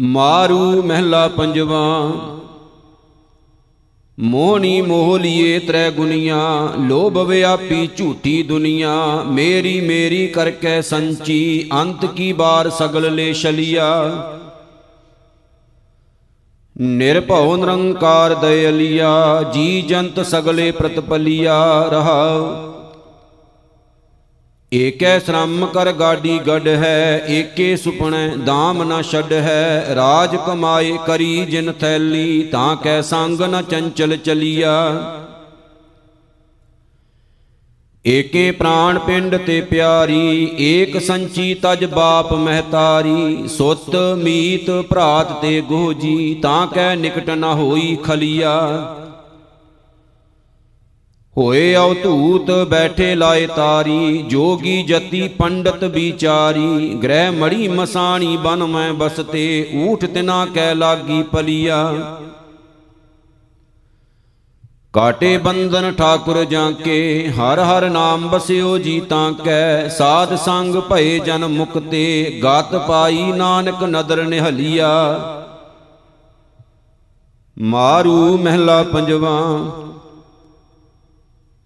ਮਾਰੂ ਮਹਿਲਾ ਪੰਜਵਾ। ਮੋਹਣੀ ਮੋਹ ਲੀਏ ਤ੍ਰੈ ਗੁਨੀਆਂ ਲੋਭ ਵਿਆਪੀ ਝੂਠੀ ਦੁਨੀਆ। ਮੇਰੀ ਮੇਰੀ ਕਰਕੇ ਸੰਚੀ, ਅੰਤ ਕੀ ਬਾਰ ਸਗਲ ਲੈ ਛਲਿਆ। ਨਿਰਭਉ ਨਿਰੰਕਾਰ ਦਇਲਿਆ, ਜੀ ਜੰਤ ਸਗਲੇ ਪ੍ਰਤਪਲਿਆ ਰਹਾਉ ਏਕੈ ਸ਼ਰਮ ਕਰ ਗਾਡੀ ਗੜ ਹੈ, ਏਕੇ ਸੁਪਣੈ ਦਾਮ ਨ ਛੱਡ ਹੈ। ਰਾਜ ਕਮਾਏ ਕਰੀ ਜਿਨ ਥੈਲੀ, ਤਾਂ ਕੈ ਸੰਗ ਨ ਚੰਚਲ ਚਲੀਆ। ਏਕੇ ਪ੍ਰਾਣ ਪਿੰਡ ਤੇ ਪਿਆਰੀ, ਏਕ ਸੰਚੀ ਤਜ ਬਾਪ ਮਹਤਾਰੀ। ਸੁੱਤ ਮੀਤ ਭਰਾਤ ਤੇ ਗੋਜੀ, ਤਾਂ ਕੈ ਨਿਕਟ ਨ ਹੋਈ ਖਲੀਆ। ਹੋਏ ਅਵ ਧੂਤ ਬੈਠੇ ਲਾਏ ਤਾਰੀ, ਜੋਗੀ ਜਤੀ ਪੰਡਤ ਵਿਚਾਰੀ, ਗ੍ਰਹਿ ਮੜੀ ਮਸਾਣੀ ਬਨ ਮੈਂ ਬਸਤੇ ਊਠ ਤਿਨਾ ਕੈ ਲਾਗੀ ਪਲੀਆ। ਕਾਟੇ ਬੰਧਨ ਠਾਕੁਰ ਜਾਂਕੇ ਹਰ ਹਰ ਨਾਮ ਬਸਿਓ ਜੀ ਤਾਂ ਕੈ, ਸਾਧ ਸੰਗ ਭਏ ਜਨ ਮੁਕਤੇ ਗਤ ਪਾਈ ਨਾਨਕ ਨਦਰ ਨਿਹਲੀਆ। ਮਾਰੂ ਮਹਿਲਾ ਪੰਜਵਾ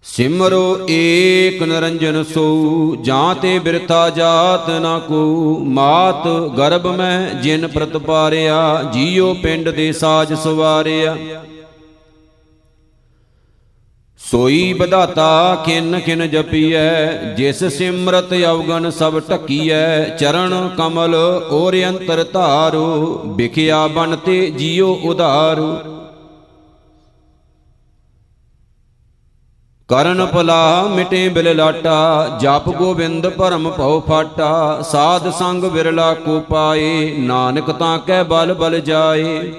ਸਿਮਰੋ ਏਕ ਨਰੰਜਨ ਸੋ ਜਾਂ ਤੇ ਬਿਰਥਾ ਜਾਤ ਨਾ ਕੋ, ਮਾਤ ਗਰਭ ਮੈਂ ਜਿਨ ਪ੍ਰਤਪਾਰਿਆ ਜੀਉ ਪਿੰਡ ਦੇ ਸਾਜ ਸਵਾਰਿਆ। ਸੋਈ ਬਧਾਤਾ ਕਿਨ ਕਿਨ ਜਪੀਐ, ਜਿਸ ਸਿਮਰਤ ਅਵਗਨ ਸਭ ਟਕੀਐ ਚਰਨ ਕਮਲ ਔਰ ਅੰਤਰ ਧਾਰੋ, ਵਿਖਿਆ ਬਨ ਤੇ ਜੀਉ ਉਧਾਰੋ। ਕਰਨ ਭਲਾ ਮਿਟੇ ਬਿਲ ਲਾਟਾ, ਜਪ ਗੋਬਿੰਦ ਪਰਮ ਭਉ ਫਾਟਾ, ਸਾਧ ਸੰਗ ਵਿਰਲਾ ਕੋ ਪਾਏ, ਨਾਨਕ ਤਾਂ ਕੈ ਬਲ ਬਲ ਜਾਏ।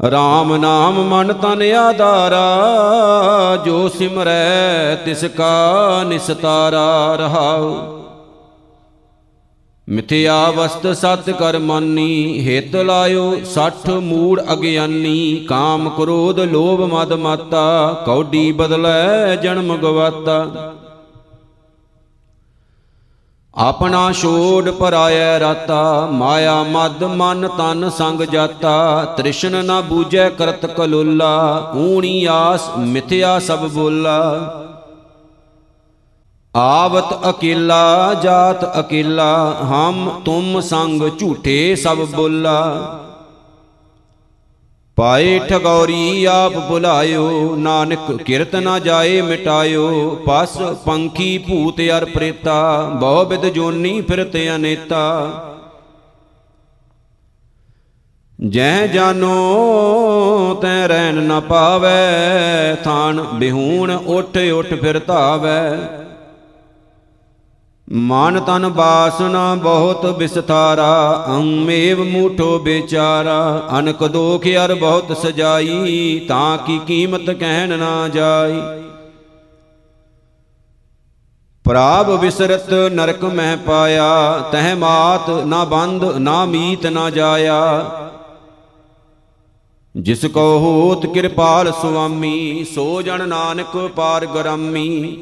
RAM ਨਾਮ ਮਨ ਤਨ ਆਧਾਰਾ, ਜੋ ਸਿਮਰੈ ਤਿਸ ਕਾ ਨਿਸਤਾਰਾ ਰਹਾਉ। ਮਿਥਿਆ ਵਸਤ ਸਤ ਕਰ ਮਾਨੀ, ਹਿਤ ਲਾਇਓ 60 ਮੂੜ ਅਗਿਆਨੀ, ਕਾਮ ਕ੍ਰੋਧ ਲੋਭ ਮਦ ਮਾਤਾ, ਕੌਡੀ ਬਦਲੈ ਜਨਮ ਗਵਾਤਾ। ਆਪਣਾ ਛੋੜ ਪਰਾਇਐ ਰਾਤਾ, ਮਾਇਆ ਮਦ ਮਨ ਤਨ ਸੰਗ ਜਾਤਾ, ਤ੍ਰਿਸ਼ਨ ਨਾ ਬੂਝੈ ਕਰਤ ਕਲੋਲਾ, ਊਣੀ ਆਸ ਮਿਥਿਆ ਸਭ ਬੋਲਾ। ਆਵਤ ਅਕੇਲਾ, ਜਾਤ ਅਕੇਲਾ, ਹਮ ਤੁਮ ਸੰਗ ਝੂਠੇ ਸਭ ਬੋਲਾ। ਪਾਏ ਠਗੌਰੀ ਆਪ ਬੁਲਾਇਓ, ਨਾਨਕ ਕਿਰਤ ਨਾ ਜਾਏ ਮਿਟਾਇਓ, ਪਸ ਪੰਖੀ ਭੂਤ ਅਰ ਪ੍ਰੇਤਾ, ਬਹੁ ਬਿਦ ਜੋਨੀ ਫਿਰਤ ਅਨੇਤਾ। ਜਹ ਜਾਨੋ, ਤੈ ਰਹਿਣ ਨ ਪਾਵੈ, ਥਾਨ ਬਿਹੂਣ ਉਠ ਉਠ ਫਿਰ ਧਾਵੈ। ਮਨ ਤਨ ਬਾਸਨਾ ਬਹੁਤ ਵਿਸਥਾਰਾ, ਅੰਮੇਵ ਮੂਠੋ ਵਿਚਾਰਾ। ਅਨਕ ਦੋਖ ਅਰ ਬਹੁਤ ਸਜਾਈ, ਤਾਂ ਕੀ ਕੀਮਤ ਕਹਿਣ ਨਾ ਜਾਈ। ਪ੍ਰਾਪ ਵਿਸਰਤ ਨਰਕ ਮਹਿ ਪਾਇਆ, ਤਹ ਮਾਤ ਨਾ ਬੰਧ ਨਾ ਮੀਤ ਨਾ ਜਾਇਆ। ਜਿਸ ਕੋ ਹੋਤ ਕਿਰਪਾਲ ਸੁਆਮੀ, ਸੋ ਜਨ ਨਾਨਕ ਪਾਰ ਗਰਾਮੀ।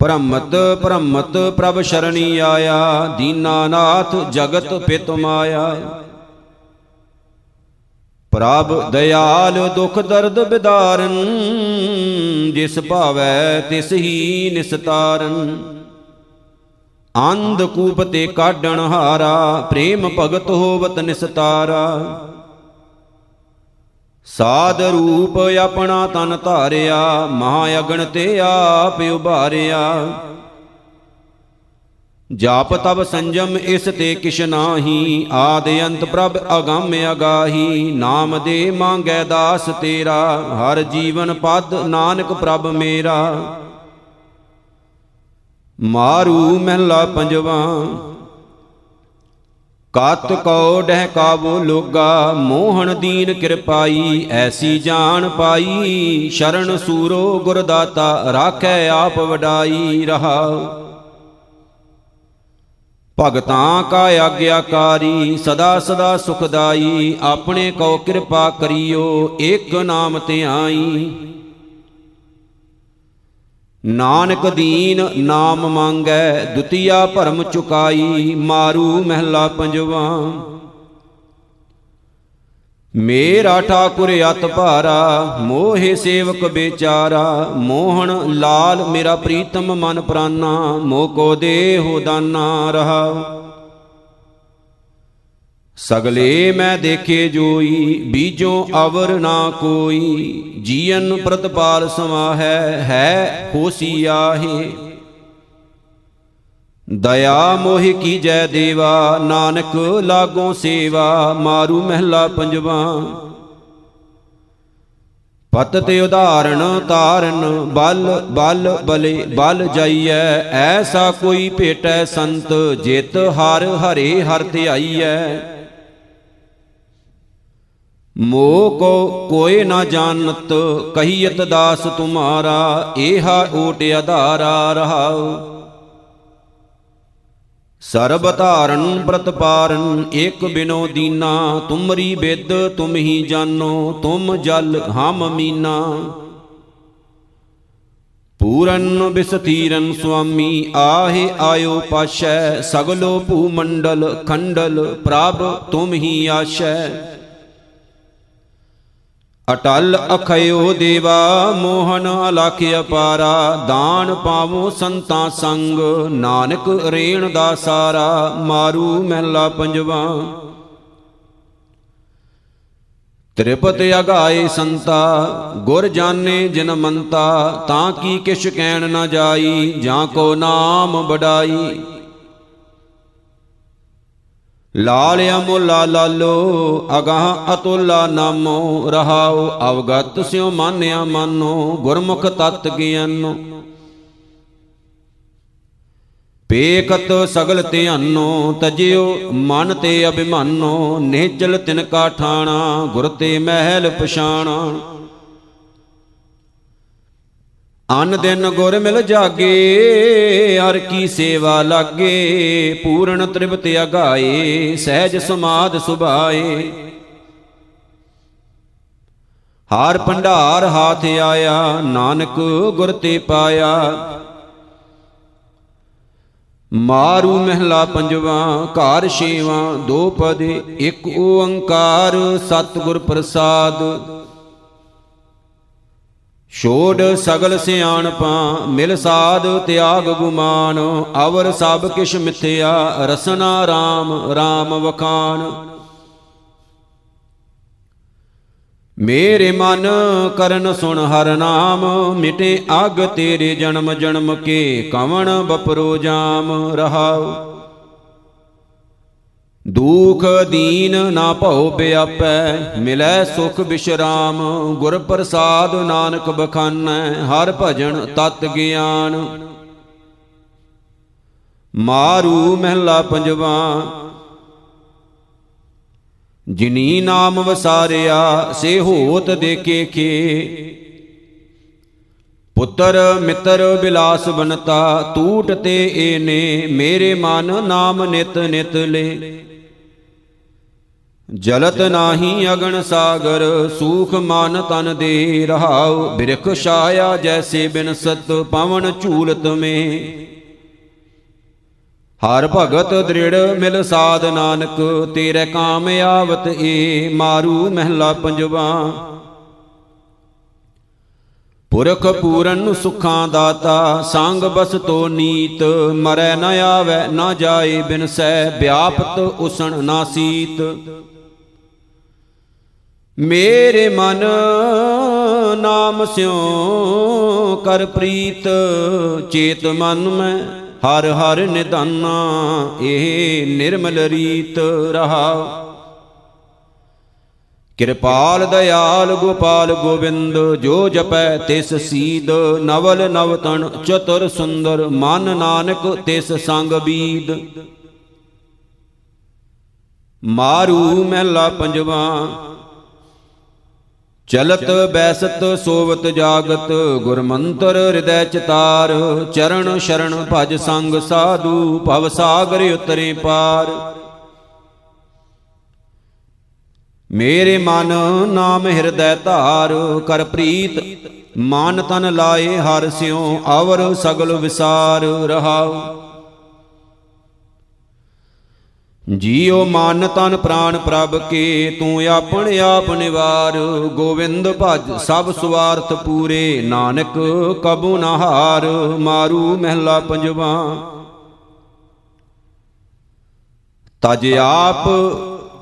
ਭ੍ਰਮਤ ਭ੍ਰਮਤ ਪ੍ਰਭ ਸ਼ਰਣੀ ਆਇਆ ਦੀਨਾਨਾਥ ਜਗਤ ਪਿਤ ਮਾਇਆ। ਪ੍ਰਭ ਦਇਆਲ ਦੁਖ ਦਰਦ ਬਿਦਾਰਨ, ਜਿਸ ਭਾਵੈ ਤਿਸ ਹੀ ਨਿਸਤਾਰਨ। ਅੰਧ ਕੂਪ ਤੇ ਕਾਢਣ ਹਾਰਾ, ਪ੍ਰੇਮ ਭਗਤ ਹੋਵਤ ਨਿਸਤਾਰਾ। ਸਾਧ ਰੂਪ ਆਪਣਾ ਤਨ ਧਾਰਿਆ, ਮਹਾ ਅਗਣ ਤੇ ਆਪ ਉਭਾਰਿਆ। ਜਾਪ ਤਬ ਸੰਜਮ ਇਸ ਤੇ ਕਿਛ ਨਾਹੀ, ਆਦ ਅੰਤ ਪ੍ਰਭ ਅਗੰਮ ਅਗਾਹੀ। ਨਾਮ ਦੇ ਮੰਗੈ ਦਾਸ ਤੇਰਾ, ਹਰ ਜੀਵਨ ਪਦ ਨਾਨਕ ਪ੍ਰਭ ਮੇਰਾ। ਮਾਰੂ ਮਹਿਲਾ ਪੰਜਵਾ ਕਤ ਕਉ ਡਹਿ ਕਾਬੂ ਲੋਗਾ, ਮੋਹਣ ਦੀਨ ਕਿਰਪਾਈ, ਐਸੀ ਜਾਣ ਪਾਈ। ਸ਼ਰਨ ਸੂਰੋ ਗੁਰਦਾਤਾ, ਰਾਖੈ ਆਪ ਵਡਾਈ, ਰਹਾਉ। ਭਗਤਾਂ ਕਾ ਆਗਿਆਕਾਰੀ, ਸਦਾ ਸਦਾ ਸੁਖਦਾਈ, ਆਪਣੇ ਕੋ ਕਿਰਪਾ ਕਰਿਓ, ਏਕ ਨਾਮ ਧਿਆਈ ਨਾਨਕ ਦੀਨ ਨਾਮ ਮੰਗੈ, ਦੁਤੀਆ ਭਰਮ ਚੁਕਾਈ, ਮਾਰੂ ਮਹਿਲਾ ਪੰਜਵਾ। ਮੇਰਾ ਠਾਕੁਰ ਅਤ ਭਾਰਾ, ਮੋਹਿ ਸੇਵਕ ਵਿਚਾਰਾ ਮੋਹਣ ਲਾਲ ਮੇਰਾ ਪ੍ਰੀਤਮ ਮਨ ਪ੍ਰਾਨਾ ਮੋ ਕੋ ਦੇਹੁ ਦਾਨਾ ਰਹਾ। ਸਗਲੇ ਮੈਂ ਦੇਖੇ ਜੋਈ ਬੀਜੋ ਅਵਰ ਨਾ ਕੋਈ। ਜੀਵਨ ਪ੍ਰਤਪਾਲ ਸਮਾਹੈ ਹੈ ਹੋਸੀ ਆਹੇ। ਦਇਆ ਮੋਹਿ ਕੀ ਜੈ ਦੇਵਾ ਨਾਨਕ ਲਾਗੋ ਸੇਵਾ ਮਾਰੂ ਮਹਿਲਾ ਪੰਜਵਾ। ਪਤ ਤੇ ਉਦਾਹਰਣ ਤਾਰਨ ਬਲ ਬਲ ਬਲੇ ਬਲ ਜਾਈਐ ਐਸਾ ਕੋਈ ਭੇਟੈ ਸੰਤ ਜਿਤ ਹਰ ਹਰੇ ਹਰ ਧਿਆਈਐ। ਮੋਹ ਕੋ ਕੋਏ ਨਾ ਜਾਣਤ ਕਹੀਤ ਦਾਸ ਤੁਮਾਰਾ, ਏਹਾ ਓਟ ਆਧਾਰਾ ਰਹਾਉ। ਸਰਬ ਧਾਰਨ ਪ੍ਰਤਪਾਰਨ ਇਕ ਬਿਨੋ ਦੀਨਾ, ਤੁਮਰੀ ਬਿਦ ਤੁਮ ਹੀ ਜਾਨੋ ਤੁਮ ਜਲ ਹਮ ਮੀਨਾ। ਪੂਰਨ ਬਿਸਤੀਰਨ ਸੁਆਮੀ, ਆਹੇ ਆਇਓ ਪਾਸ਼ੈ, ਸਗਲੋ ਭੂ ਮੰਡਲ ਖੰਡਲ, ਪ੍ਰਭ ਤੁਮ ਹੀ ਆਸ਼ੈ। ਅਟਲ ਅਖਯੋ ਦੇਵਾ, ਮੋਹਨ ਅਲਖ ਅਪਾਰਾ, ਦਾਨ ਪਾਵੋ ਸੰਤਾ ਸੰਗ, ਨਾਨਕ ਰੇਣ ਦਾ ਸਾਰਾ, ਮਾਰੂ ਮਹਿਲਾ ਪੰਜਵਾ। ਤ੍ਰਿਪਤ ਅਗਾਏ ਸੰਤਾ, ਗੁਰ ਜਾਣੇ ਜਿਨ ਮੰਤਾ, ਤਾਂ ਕੀ ਕਿਛ ਕਹਿਣ ਨਾ ਜਾਈ, ਜਾਂ ਕੋ ਨਾਮ ਬੜਾਈ ਲਾਲ ਅਮੁਲਾ ਲਾਲੋ, ਅਗਾਹ ਅਤੁਲਾ ਨਾਮੋ, ਰਹਾਉ ਅਵਗਤ ਸਿਉ ਮਾਨਿਆ ਮਾਨੋ, ਗੁਰਮੁਖ ਤਤ ਗਿਆਨੋ। ਪੇਖਤ ਸਗਲ ਧਿਆਨੋ ਤਜਿਓ ਮਨ ਤੇ ਅਭਿਮਾਨੋ ਨੇਚਲ ਤਿਨ ਕਾ ਠਾਣਾ, ਗੁਰ ਤੇ ਮਹਿਲ ਪਛਾਣਾ। ਅਨ ਦਿਨ ਗੁਰ ਮਿਲ ਜਾਗੇ ਹਰ ਕੀ ਸੇਵਾ ਲਾਗੇ? ਪੂਰਨ ਤ੍ਰਿਪਤ ਅਗਾਏ, ਸਹਿਜ ਸਮਾਦ ਸੁਭਾਏ। ਹਾਰ ਭੰਡਾਰ ਹਾਥ ਆਇਆ, ਨਾਨਕ ਗੁਰ ਤੇ ਪਾਇਆ। ਮਾਰੂ ਮਹਿਲਾ ਪੰਜਵਾ, ਘਰ ਛੇਵਾ, ਦੋ ਪਦੇ, ਇੱਕ ਓੰਕਾਰ, ਸਤਿਗੁਰ ਪ੍ਰਸਾਦ। ਛੋੜ ਸਗਲ ਸਿਆਣਪਾਂ ਮਿਲ ਸਾਧ ਤਿਆਗ ਗੁਮਾਨ, ਅਵਰ ਸਭ ਕਿਛ ਮਿਥਿਆ, ਰਸਨਾ RAM RAM ਵਖਾਨ। ਮੇਰੇ ਮਨ ਕਰਨ ਸੁਣ ਹਰ ਨਾਮ, ਮਿਟੇ ਅਗ ਤੇਰੇ ਜਨਮ ਜਨਮ ਕੇ, ਕਵਣ ਬਪਰੋ ਜਾਮ ਰਹਾਉ। ਦੂਖ ਦੀਨ ਨਾ ਭਉ ਬਿਆਪੈ, ਮਿਲੈ ਸੁਖ ਬਿਸ਼ਰਾਮ, ਗੁਰ ਪ੍ਰਸਾਦ ਨਾਨਕ ਬਖਾਨੈ, ਹਰ ਭਜਨ ਤਤ ਗਿਆਨ। ਮਾਰੂ ਮਹਿਲਾ ਪੰਜਵਾ, ਜਿਨੀ ਨਾਮ ਵਸਾਰਿਆ, ਸੇ ਹੋਤ ਦੇਖੇ ਖੇ। ਪੁੱਤਰ ਮਿੱਤਰ ਬਿਲਾਸ ਬਨਤਾ ਟੂਟ ਤੇ ਏਨੇ, ਮੇਰੇ ਮਨ ਨਾਮ ਨਿਤ ਨਿਤ ਲੈ। ਜਲਤ ਨਾਹੀ ਅਗਣ ਸਾਗਰ, ਸੂਖ ਮਨ ਤਨ ਦੇ ਰਹਾਉ, ਬਿਰਖ ਛਾਇਆ ਜੈਸੇ ਬਿਨ ਸਤ, ਪਵਨ ਝੂਲਤ ਮੇ। ਹਰ ਭਗਤ ਦ੍ਰਿੜ ਮਿਲ ਸਾਧ ਨਾਨਕ, ਤੇਰੇ ਕਾਮ ਆਵਤ ਏ, ਮਾਰੂ ਮਹਿਲਾ ਪੰਜਵਾ। ਪੁਰਖ ਪੂਰਨ ਸੁਖਾਂ ਦਾਤਾ, ਸੰਗ ਬਸ ਤੋ ਨੀਤ, ਮਰੈ ਨ ਆਵੈ ਨ ਜਾਏ ਬਿਨਸੈ ਵਿਆਪਤ ਉਸਣ ਨਾ ਸੀਤ। ਮੇਰੇ ਮਨ ਨਾਮ ਸਿਉ ਕਰ ਪ੍ਰੀਤ, ਚੇਤ ਮਨ ਮੈਂ ਹਰ ਹਰ ਨਿਦਾਨਾ, ਇਹ ਨਿਰਮਲ ਰੀਤ ਰਹਾ ਕਿਰਪਾਲ ਦਇਆਲ ਗੋਪਾਲ ਗੋਬਿੰਦ ਜੋ ਜਪੈ ਤਿਸ ਸੀਦ, ਨਵਲ ਨਵ ਤਨ ਚਤੁਰ ਸੁੰਦਰ, ਮਨ ਨਾਨਕ ਤਿਸ ਸੰਗ ਬੀਦ। ਮਾਰੂ ਮਹਿਲਾ ਪੰਜਵਾ ਚਲਤ ਬੈਸਤ ਸੋਵਤ ਜਾਗਤ ਗੁਰ ਮੰਤਰ ਹਿਰਦੈ ਚਿਤਾਰ। ਚਰਨ ਸ਼ਰਨ ਭਜ ਸੰਗ ਸਾਧੂ, ਭਵ ਸਾਗਰ ਉਤਰੇ ਪਾਰ। ਮੇਰੇ ਮਨ ਨਾਮ ਹਿਰਦੈ ਧਾਰ, ਕਰ ਪ੍ਰੀਤ, ਮਾਨ ਤਨ ਲਾਏ ਹਰ ਸਿਉ ਅਵਰ ਸਗਲ ਵਿਸਾਰ। ਰਹਾਉ ਜੀਉ ਮਨ ਤਨ ਪ੍ਰਾਨ ਪ੍ਰਭ ਕੇ, ਤੂੰ ਆਪਣ ਆਪ ਨਿਵਾਰ। ਗੋਵਿੰਦ ਭਜ ਸਭ ਸੁਆਰਥ ਪੂਰੇ, ਨਾਨਕ ਕਬੂ ਨਾ ਹਾਰ, ਮਾਰੂ ਮਹਿਲਾ ਪੰਜਵਾ। ਤਜ ਆਪ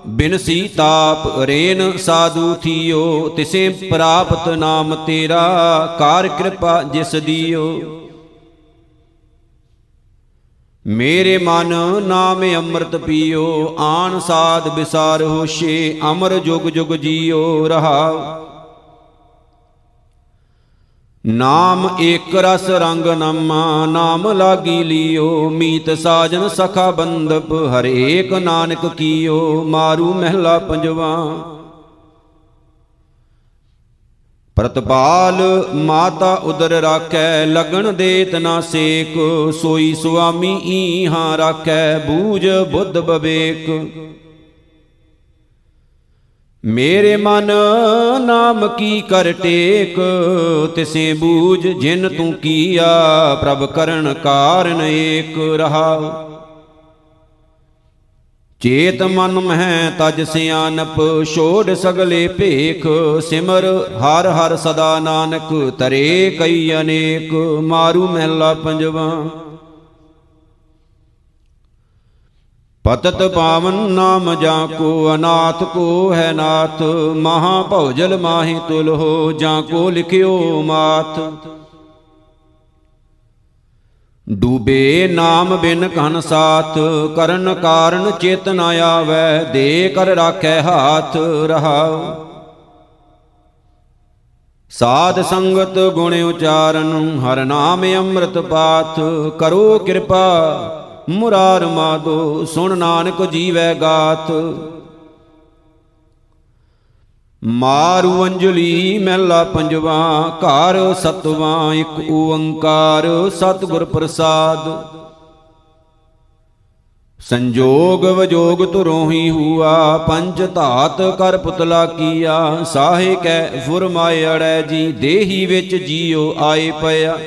ਬਿਨਸੀ ਤਾਪ, ਰੇਨ ਸਾਧੂ ਥੀਓ, ਤਿਸੇ ਪ੍ਰਾਪਤ ਨਾਮ ਤੇਰਾ, ਕਾਰ ਕਿਰਪਾ ਜਿਸ ਦੀਓ। ਮੇਰੇ ਮਨ ਨਾਮ ਅੰਮ੍ਰਿਤ ਪੀਓ, ਆਨ ਸਾਧ ਵਿਸਾਰ ਹੋਸ਼ੇ, ਅਮਰ ਜੁਗ ਜੁਗ ਜੀਓ ਰਹਾ ਨਾਮ ਏਕ ਰਸ ਰੰਗ ਨਮਾ, ਨਾਮ ਲਾਗੀ ਲਿਓ, ਮੀਤ ਸਾਜਨ ਸਖਾ ਬੰਦਪ ਹਰੇਕ ਨਾਨਕ ਕੀਓ, ਮਾਰੂ ਮਹਿਲਾ ਪੰਜਵਾ। ਪ੍ਰਤਪਾਲ ਮਾਤਾ ਉਦਰ ਰਾਖੈ ਲਗਣ ਦੇਤ ਨਾ ਸੇਕ, ਸੋਈ ਸੁਆਮੀ ਈਹਾਂ ਰਾਖੈ, ਬੂਝ ਬੁੱਧ ਬਵੇਕ। ਮੇਰੇ ਮਨ ਨਾਮ ਕੀ ਕਰ ਟੇਕ, ਤਿਸੇ ਬੂਝ ਜਿਨ ਤੂੰ ਕੀਆ, ਪ੍ਰਭ ਕਰਨ ਕਾਰਨ ਏਕ ਰਹਾ। ਚੇਤ ਮਨ ਮਹਿ ਤਜ ਸਿਆਨਪ, ਛੋੜ ਸਗਲੇ ਭੇਖ, ਸਿਮਰ, ਹਰ ਹਰ ਸਦਾ ਨਾਨਕ, ਤਰੇ ਕਈ ਅਨੇਕ, ਮਾਰੂ ਮਹਿਲਾ ਪੰਜਵਾ। ਪਤਤ ਪਾਵਨ ਨਾਮ ਜਾਂ ਕੋ ਅਨਾਥ ਕੋ ਹੈ ਨਾਥ, ਮਹਾ ਭਉਜਲ ਮਾਹੀ ਤੁਲ ਹੋ, ਜਾਂ ਕੋ ਲਿਖਿਓ ਮਾਤ। ਡੂਬੇ ਨਾਮ ਬਿਨ ਕਨ ਸਾਥ, ਕਰਨ ਕਾਰਨ ਚੇਤ ਨ ਆਵੈ, ਦੇ ਕਰ ਰਾਖੈ ਹਾਥ ਰਹਾਉ। ਸਾਧ ਸੰਗਤ ਗੁਣ ਉਚਾਰਨ, ਹਰ ਨਾਮ ਅੰਮ੍ਰਿਤ ਪਾਤ, ਕਰੋ ਕਿਰਪਾ, ਮੁਰਾਰ ਮਾਦੋ, ਸੁਣ ਨਾਨਕ ਜੀਵੈ ਗਾਤ। ਮਾਰੂ ਅੰਜਲੀ ਮਹਿਲਾ ਪੰਜਵਾ, ਘਰ ਸਤਵਾਂ, ਇੱਕ ਓੰਕਾਰ ਸਤਿਗੁਰ ਪ੍ਰਸਾਦ। ਸੰਜੋਗ ਵਜੋਗ ਤੁਰੋਹੀ ਹੁਆ, ਪੰਜ ਧਾਤ ਕਰ ਪੁਤਲਾ ਕੀਆ। ਸਾਹੇ ਕੈ, ਫੁਰਮਾਏ ਅੜੈ ਜੀ, ਦੇਹੀ ਵਿੱਚ ਜੀਉ ਆਏ ਪਿਆ।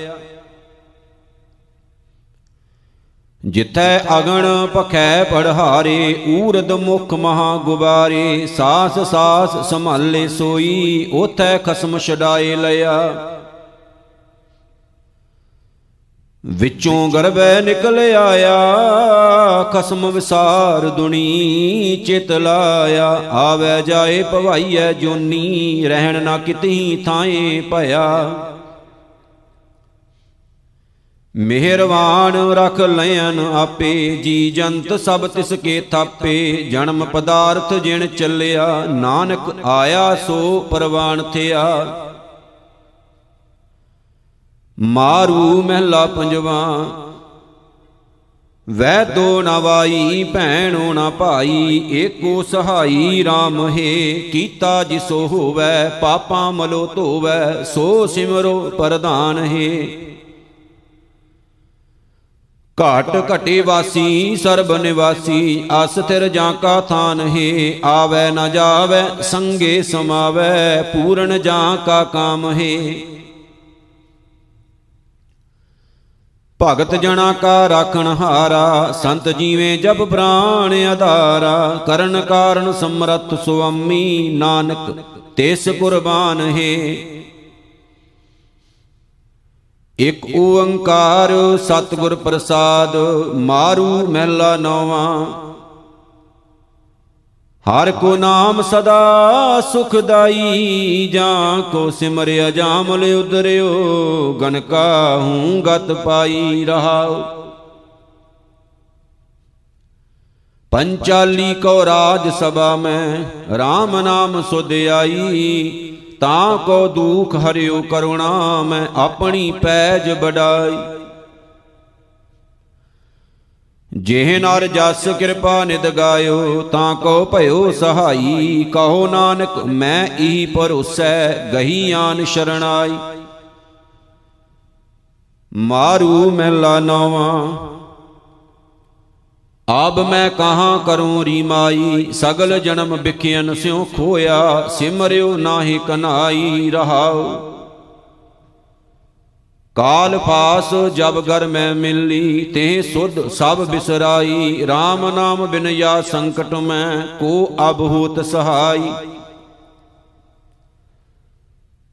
ਜਿਥੈ ਅਗਣ ਪਖੈ ਪੜਹਾਰੇ, ਊਰਦ ਮੁਖ ਮਹਾ ਗੁਬਾਰੇ, ਸਾਸ ਸਾਸ ਸੰਭਾਲੇ ਸੋਈ ਉਥੈ ਖਸਮ ਛਡਾਏ ਲਿਆ ਵਿੱਚੋਂ ਗਰਬੈ ਨਿਕਲ ਆਇਆ, ਖਸਮ ਵਿਸਾਰ ਦੁਨੀ ਚਿਤ ਲਾਇਆ। ਆਵੇ ਜਾਏ ਭਵਾਈਐ ਜੋਨੀ, ਰਹਿਣ ਨਾ ਕਿਤਹੀ ਥਾਏ ਭਇਆ। ਮਿਹਰਵਾਨ ਰਖ ਲੈਨ ਆਪੇ, ਜੀ ਜੰਤ ਸਭ ਤਿਸ ਕੇ ਥਾਪੇ। ਜਨਮ ਪਦਾਰਥ ਜਿਣ ਚੱਲਿਆ, ਨਾਨਕ ਆਇਆ ਸੋ ਪਰਵਾਨ ਥਿਆ। ਮਾਰੂ ਮਹਿਲਾ ਪੰਜਵਾ ਵੈ ਦੋ ਨਵਾਈ ਭੈਣੋ ਨਾ ਭਾਈ, ਏਕੋ ਸਹਾਈ RAM ਹੈ। ਕੀਤਾ ਜਿਸੋ ਹੋਵੈ, ਪਾਪਾਂ ਮਲੋ ਧੋਵੈ, ਸੋ ਸਿਮਰੋ ਪ੍ਰਧਾਨ ਹੈ। ਘਾਟ ਘਟੇ ਵਾਸੀ, ਸਰਬ ਨਿਵਾਸੀ ਅਸਥਿਰ ਜਾਂ ਕਾ ਥਾਨ ਹੈ, ਆਵੈ ਨ ਜਾਵੈ, ਸੰਗੇ ਸਮਾਵੈ, ਪੂਰਨ ਜਾਂ ਕਾ ਕਾਮ ਹੈ। ਭਗਤ ਜਣਾ ਕਾ ਰਾਖਣ ਹਾਰਾ, ਸੰਤ ਜੀਵੇਂ ਜਬ ਪ੍ਰਾਣ ਆਧਾਰਾ, ਕਰਨ ਕਾਰਨ ਸਮਰੱਥ ਸੁਆਮੀ ਨਾਨਕ, ਤਿਸ ਕੁਰਬਾਨ ਹੈ। ਇਕ ਓੰਕਾਰ ਸਤਿਗੁਰ ਪ੍ਰਸਾਦ, ਮਾਰੂ ਮਹਿਲਾ ਨੌਵਾਂ। ਹਰ ਕੋ ਨਾਮ ਸਦਾ ਸੁਖਦਾਈ, ਜਾਂ ਕੋ ਸਿਮਰਿਆ ਜਾਮਲ ਉਦਰਿਓ ਗਨਕਾ ਹੂੰ ਗਤ ਪਾਈ ਰਹਾਉ ਪੰਚਾਲੀ ਕੋ ਰਾਜ ਸਭਾ ਮੈਂ RAM ਨਾਮ ਸੁਧ ਆਈ ਤਾਂ ਕੋ ਦੁਖ ਹਰਿਓ ਕਰੁਣਾ ਮੈਂ ਆਪਣੀ ਪੈਜ ਬਡਾਈ ਜਿਹ ਨਰ ਜਸ ਕਿਰਪਾ ਨਿਦ ਗਾਇਓ, ਤਾਂ ਕੋ ਭਇਓ ਸਹਾਈ। ਕਹੋ ਨਾਨਕ, ਮੈਂ ਈ ਭਰੋਸੈ, ਗਹੀ ਆਨ ਸ਼ਰਣਾਈ। ਮਾਰੂ ਮਹਿਲਾ ਨਵਾਂ ਆਬ ਮੈਂ ਕਹਾਂ ਕਰੂੰ ਰੀਮਾਈ, ਸਗਲ ਜਨਮ ਬਿਖਿਆਨ ਸਿਉ ਖੋਇਆ ਸਿਮਰਿਓ ਨਾਹੀ ਕਨਾਈ ਰਹਾਉ। ਕਾਲ ਪਾਸ ਜਬ ਗਰ ਮੈਂ ਮਿਲੀ ਤੇ ਸੁਧ ਸਭ ਬਿਸਰਾਈ RAM ਨਾਮ ਬਿਨ ਯਾ ਸੰਕਟ ਮੈਂ, ਕੋ ਅਬ ਹੋਤ ਸਹਾਈ।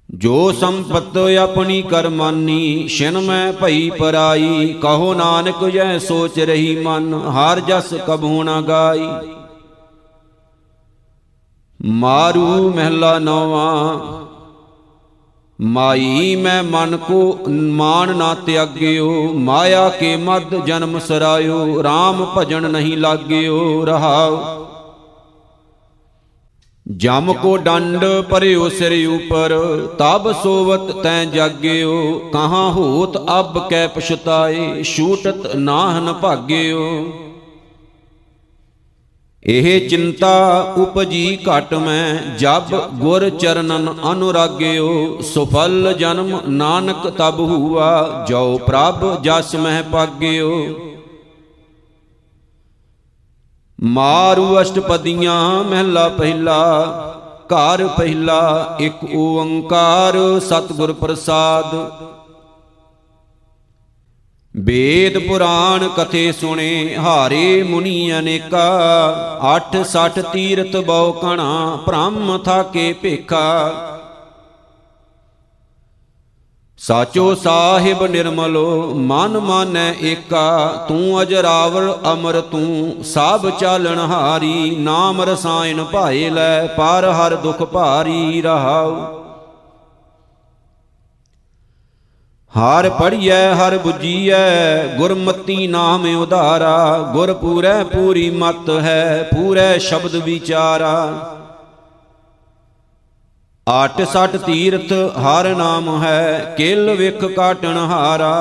ਜੋ ਸੰਪਤ ਆਪਣੀ ਕਰਮਾਨੀ ਛਿਨ ਮੈਂ ਭਈ ਪਰਾਈ। ਕਹੋ ਨਾਨਕ ਜੈ ਸੋਚ ਰਹੀ ਮਨ, ਹਰ ਜਸ ਕਬੂ ਨਾ ਗਾਈ। ਮਾਰੂ ਮਹਿਲਾ ਨਵਾਂ, ਮਾਈ ਮੈਂ ਮਨ ਕੋ ਮਾਨ ਨਾ ਤਿਆਗਿਓ। ਮਾਇਆ ਕੇ ਮਦ ਜਨਮ ਸਰਾਇਓ RAM ਭਜਨ ਨਹੀਂ ਲਾਗਿਓ ਰਹਾਉ ਜਮ ਕੋ ਡੰਡ ਪਰਿਓ ਸਿਰ ਉਪਰ, ਤਬ ਸੋਵਤ ਤੈ ਜਾਗਿਓ, ਕਹਾਂ ਹੋਤ ਅਬ ਕੈ ਪਛਤਾਏ, ਛੂਟਤ ਨਾਹਨ ਭਾਗਿਓ। ਇਹ ਚਿੰਤਾ ਉਪਜੀ ਘਟ ਮੈਂ, ਜਬ ਗੁਰ ਚਰਨਨ ਅਨੁਰਾਗਿਓ, ਸੁਫਲ ਜਨਮ ਨਾਨਕ ਤਬ ਹੁਆ, ਜੋ ਪ੍ਰਭ ਜਸ ਮਹਿ ਪਾਗਿਓ ਮਾਰੂ ਅਸ਼ਟਪਦੀਆਂ ਮਹਿਲਾ ਪਹਿਲਾ, ਘਰ ਪਹਿਲਾ, ਇੱਕ ਓੰਕਾਰ ਸਤਿਗੁਰ ਪ੍ਰਸਾਦ। ਵੇਦ ਪੁਰਾਣ ਕਥੇ ਸੁਣੇ, ਹਾਰੇ ਮੁਨੀ ਅਨੇਕਾ 8 60 ਤੀਰਤ ਬਹੁ ਕਣਾ, ਬ੍ਰਹਮ ਥਾਕੇ ਭੇਖਾ। ਸਾਚੋ ਸਾਹਿਬ ਨਿਰਮਲੋ, ਮਨ ਮਾਨੈ ਏਕਾ, ਤੂੰ ਅਜਰਾਵਰ ਅਮਰ, ਤੂੰ ਸਭ ਚਾਲਣ ਹਾਰੀ, ਨਾਮ ਰਸਾਇਣ ਭਾਏ ਲੈ, ਪਰ ਹਰ ਦੁਖ ਭਾਰੀ ਰਹਾਉ। ਹਰ ਪੜੀਐ ਹਰ 부ਜੀਐ ਗੁਰਮਤੀ ਨਾਮ ਉਧਾਰਾ, ਗੁਰ ਪੂਰੈ ਪੂਰੀ ਮਤ ਹੈ, ਪੂਰੈ ਸ਼ਬਦ ਵਿਚਾਰਾ। ਆਟ ਸਟ ਤੀਰਥ ਹਰ ਨਾਮ ਹੈ, ਕਿਲ ਵਿਖ ਕਾਟਣ ਹਾਰਾ।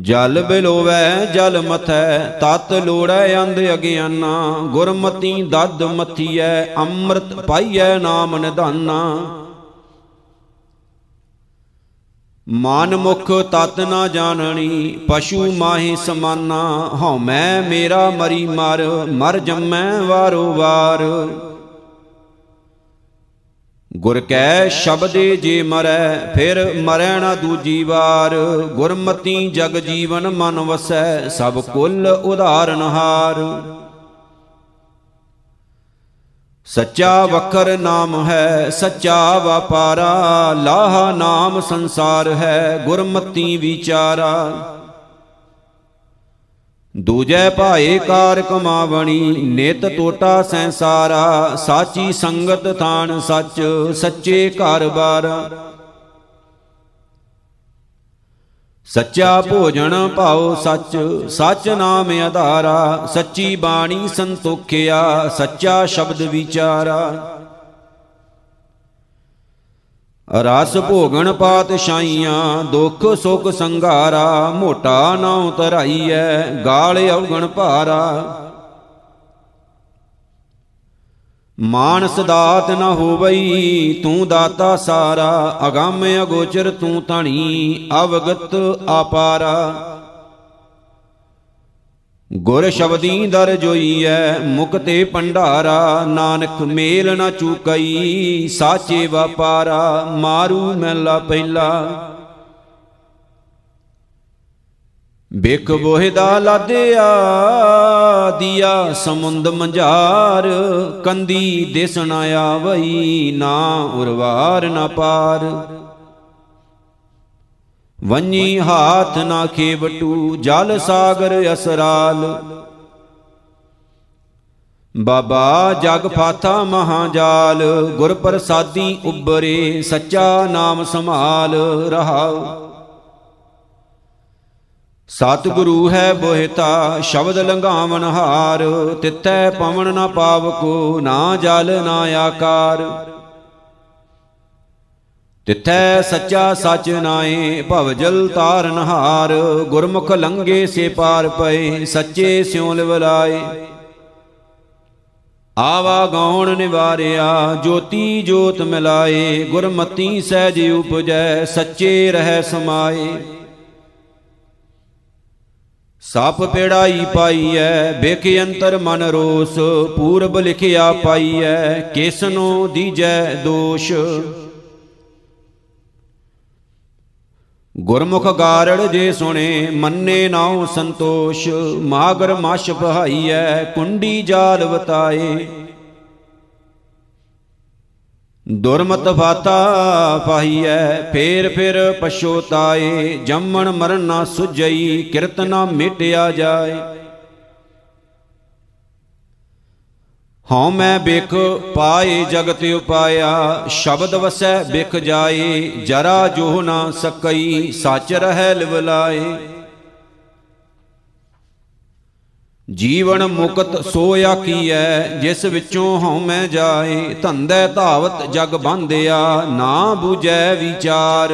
ਜਲ ਬਿਲੋਵੈ, ਜਲ ਮਥੈ, ਤਤ ਲੋੜੈ ਅੰਧ ਅਗਿਆਨਾ। ਗੁਰਮਤੀ ਦਦ ਮਥੀਐ, ਅੰਮ੍ਰਿਤ ਪਾਈਐ ਨਾਮ ਨਿਧਾਨਾ। ਮਨ ਮੁਖ ਤਤ ਨਾ ਜਾਣਣੀ ਪਸ਼ੂ ਮਾਹੀ ਸਮਾਨਾ। ਹਉ ਮੈਂ ਮੇਰਾ ਮਰੀ ਮਰ ਮਰ ਜੰਮੈ ਵਾਰੋ ਵਾਰ। ਗੁਰ ਕੈ ਸ਼ਬਦੇ ਜੇ ਮਰੈ, ਫਿਰ ਮਰੈ ਨਾ ਦੂਜੀ ਵਾਰ। ਗੁਰਮਤੀ ਜਗ ਜੀਵਨ ਮਨ ਵਸੈ, ਸਭ ਕੁੱਲ ਉਧਾਰਨ ਹਾਰ। ਸੱਚਾ ਵਕਰ ਨਾਮ ਹੈ, ਸੱਚਾ ਵਪਾਰਾ। ਲਾਹਾ ਨਾਮ ਸੰਸਾਰ ਹੈ, ਗੁਰਮਤੀ ਵਿਚਾਰਾ। ਦੂਜੈ ਭਾਏ ਕਾਰ ਕਮਾਵਣੀ, ਨਿਤ ਟੋਟਾ ਸੰਸਾਰਾ, ਸਾਚੀ ਸੰਗਤ ਥਾਨ ਸੱਚ, ਸੱਚੇ ਘਰ ਬਾਰ ਸੱਚਾ ਭੋਜਨ ਭਾਉ ਸੱਚ ਸੱਚ ਨਾਮ ਆਧਾਰਾ, ਸੱਚੀ ਬਾਣੀ ਸੰਤੋਖਿਆ, ਸੱਚਾ ਸ਼ਬਦ ਵਿਚਾਰਾ। ਰਸ ਭੋਗਣ ਪਾਤਸ਼ਾਈਆਂ ਦੁੱਖ ਸੁਖ ਸੰਘਾਰਾ, ਮੋਟਾ ਨਾਉ ਧਰਾਈਐ ਗਾਲ ਔਗਣ ਭਾਰਾ। ਮਾਨਸ ਦਾਤ ਨ ਹੋਵਈ, ਤੂੰ ਦਾਤਾ ਸਾਰਾ, ਅਗੰਮ ਅਗੋਚਰ ਤੂੰ ਧਣੀ, ਅਵਗਤ ਆਪਾਰਾ। ਗੁਰ ਸ਼ਬਦੀ ਦਰ ਜੋਈਐ ਮੁਕਤੇ ਪੰਡਾਰਾ ਨਾਨਕ ਮੇਲ ਨ ਚੁਕਈ, ਸਾਚੇ ਵਪਾਰਾ, ਮਾਰੂ ਮਹਿਲਾ ਪਹਿਲਾ। ਬਿਕ ਬੋਹਿ ਦਾ ਲਾਦਿਆ, ਦੀਆ ਸਮੁੰਦ ਮੰਝਾਰ, ਕੰਦੀ ਦਿਸ ਨ ਆਵਈ, ਨਾ ਉਰਵਾਰ ਨ ਪਾਰ। ਵੰਨੀ ਹਾਥ ਨਾ ਖੇਵਟੂ, ਜਲ ਸਾਗਰ ਅਸਰਾਲ। ਬਾਬਾ ਜਗ ਫਾਥਾ ਮਹਾਜਾਲ ਗੁਰ ਪ੍ਰਸਾਦੀ ਉਬਰੇ ਸੱਚਾ ਨਾਮ ਸੰਭਾਲ ਰਹਾਉ। ਸਤਿਗੁਰੂ ਹੈ ਬੋਹਿਤਾ, ਸ਼ਬਦ ਲੰਘਾਵਨ ਹਾਰ, ਤਿੱਥੈ ਪਵਨ ਨਾ ਪਾਵਕੋ, ਨਾ ਜਲ ਨਾ ਆਕਾਰ। ਤਿੱਥੈ ਸੱਚਾ ਸੱਚ ਨਾਏ ਭਵਜਲ ਤਾਰਨ ਹਾਰ ਗੁਰਮੁਖ ਲੰਗੇ ਸੇ ਪਾਰ ਪਏ, ਸੱਚੇ ਸਿਉ ਲਿਵਲਾਏ। ਆਵਾ ਗਾਉਣ ਨਿਵਾਰਿਆ, ਜੋਤੀ ਜੋਤ ਮਿਲਾਏ, ਗੁਰਮਤੀ ਸਹਿਜ ਉਪਜੈ, ਸੱਚੇ ਰਹਿ ਸਮਾਏ। ਸਪ ਪੇੜਾਈ ਪਾਈਐ ਬਿਖ ਅੰਤਰ ਮਨ ਰੋਸ, ਪੂਰਬ ਲਿਖਿਆ ਪਾਈਐ, ਕਿਸਨੋ ਦੀਜੈ ਦੋਸ਼। ਗੁਰਮੁਖ ਗਾਰੜ ਜੇ ਸੁਣੇ, ਮੰਨੇ ਨਾਉ ਸੰਤੋਸ਼। ਮਾਗਰ ਮਛ ਬਹਾਈਐ ਕੁੰਡੀ ਜਾਲ ਵਤਾਏ। ਦੁਰਮਤ ਫਾਤਾ ਪਾਈਐ ਫੇਰ ਫੇਰ ਪਛੋਤਾਏ ਜੰਮਣ ਮਰਨ ਨਾ ਸੁਜਈ ਕਿਰਤ ਨਾ ਮਿਟਿਆ ਜਾਏ। ਹਉ ਮੈਂ ਬਿਖ ਪਾਏ ਜਗਤ ਉਪਾਇਆ, ਸ਼ਬਦ ਵਸੈ ਬਿਖ ਜਾਏ, ਜਰਾ ਜੋ ਨਾ ਸਕਈ, ਸੱਚ ਰਹਿ ਲਿਵਲਾਏ ਜੀਵਨ ਮੁਕਤ ਸੋ ਆਕੀਐ ਜਿਸ ਵਿੱਚੋਂ ਹਉ ਮੈਂ ਜਾਏ, ਧੰਦੇ ਧਾਵਤ ਜਗ ਬੰਧਿਆ, ਨਾ 부ਜੈ ਵਿਚਾਰ।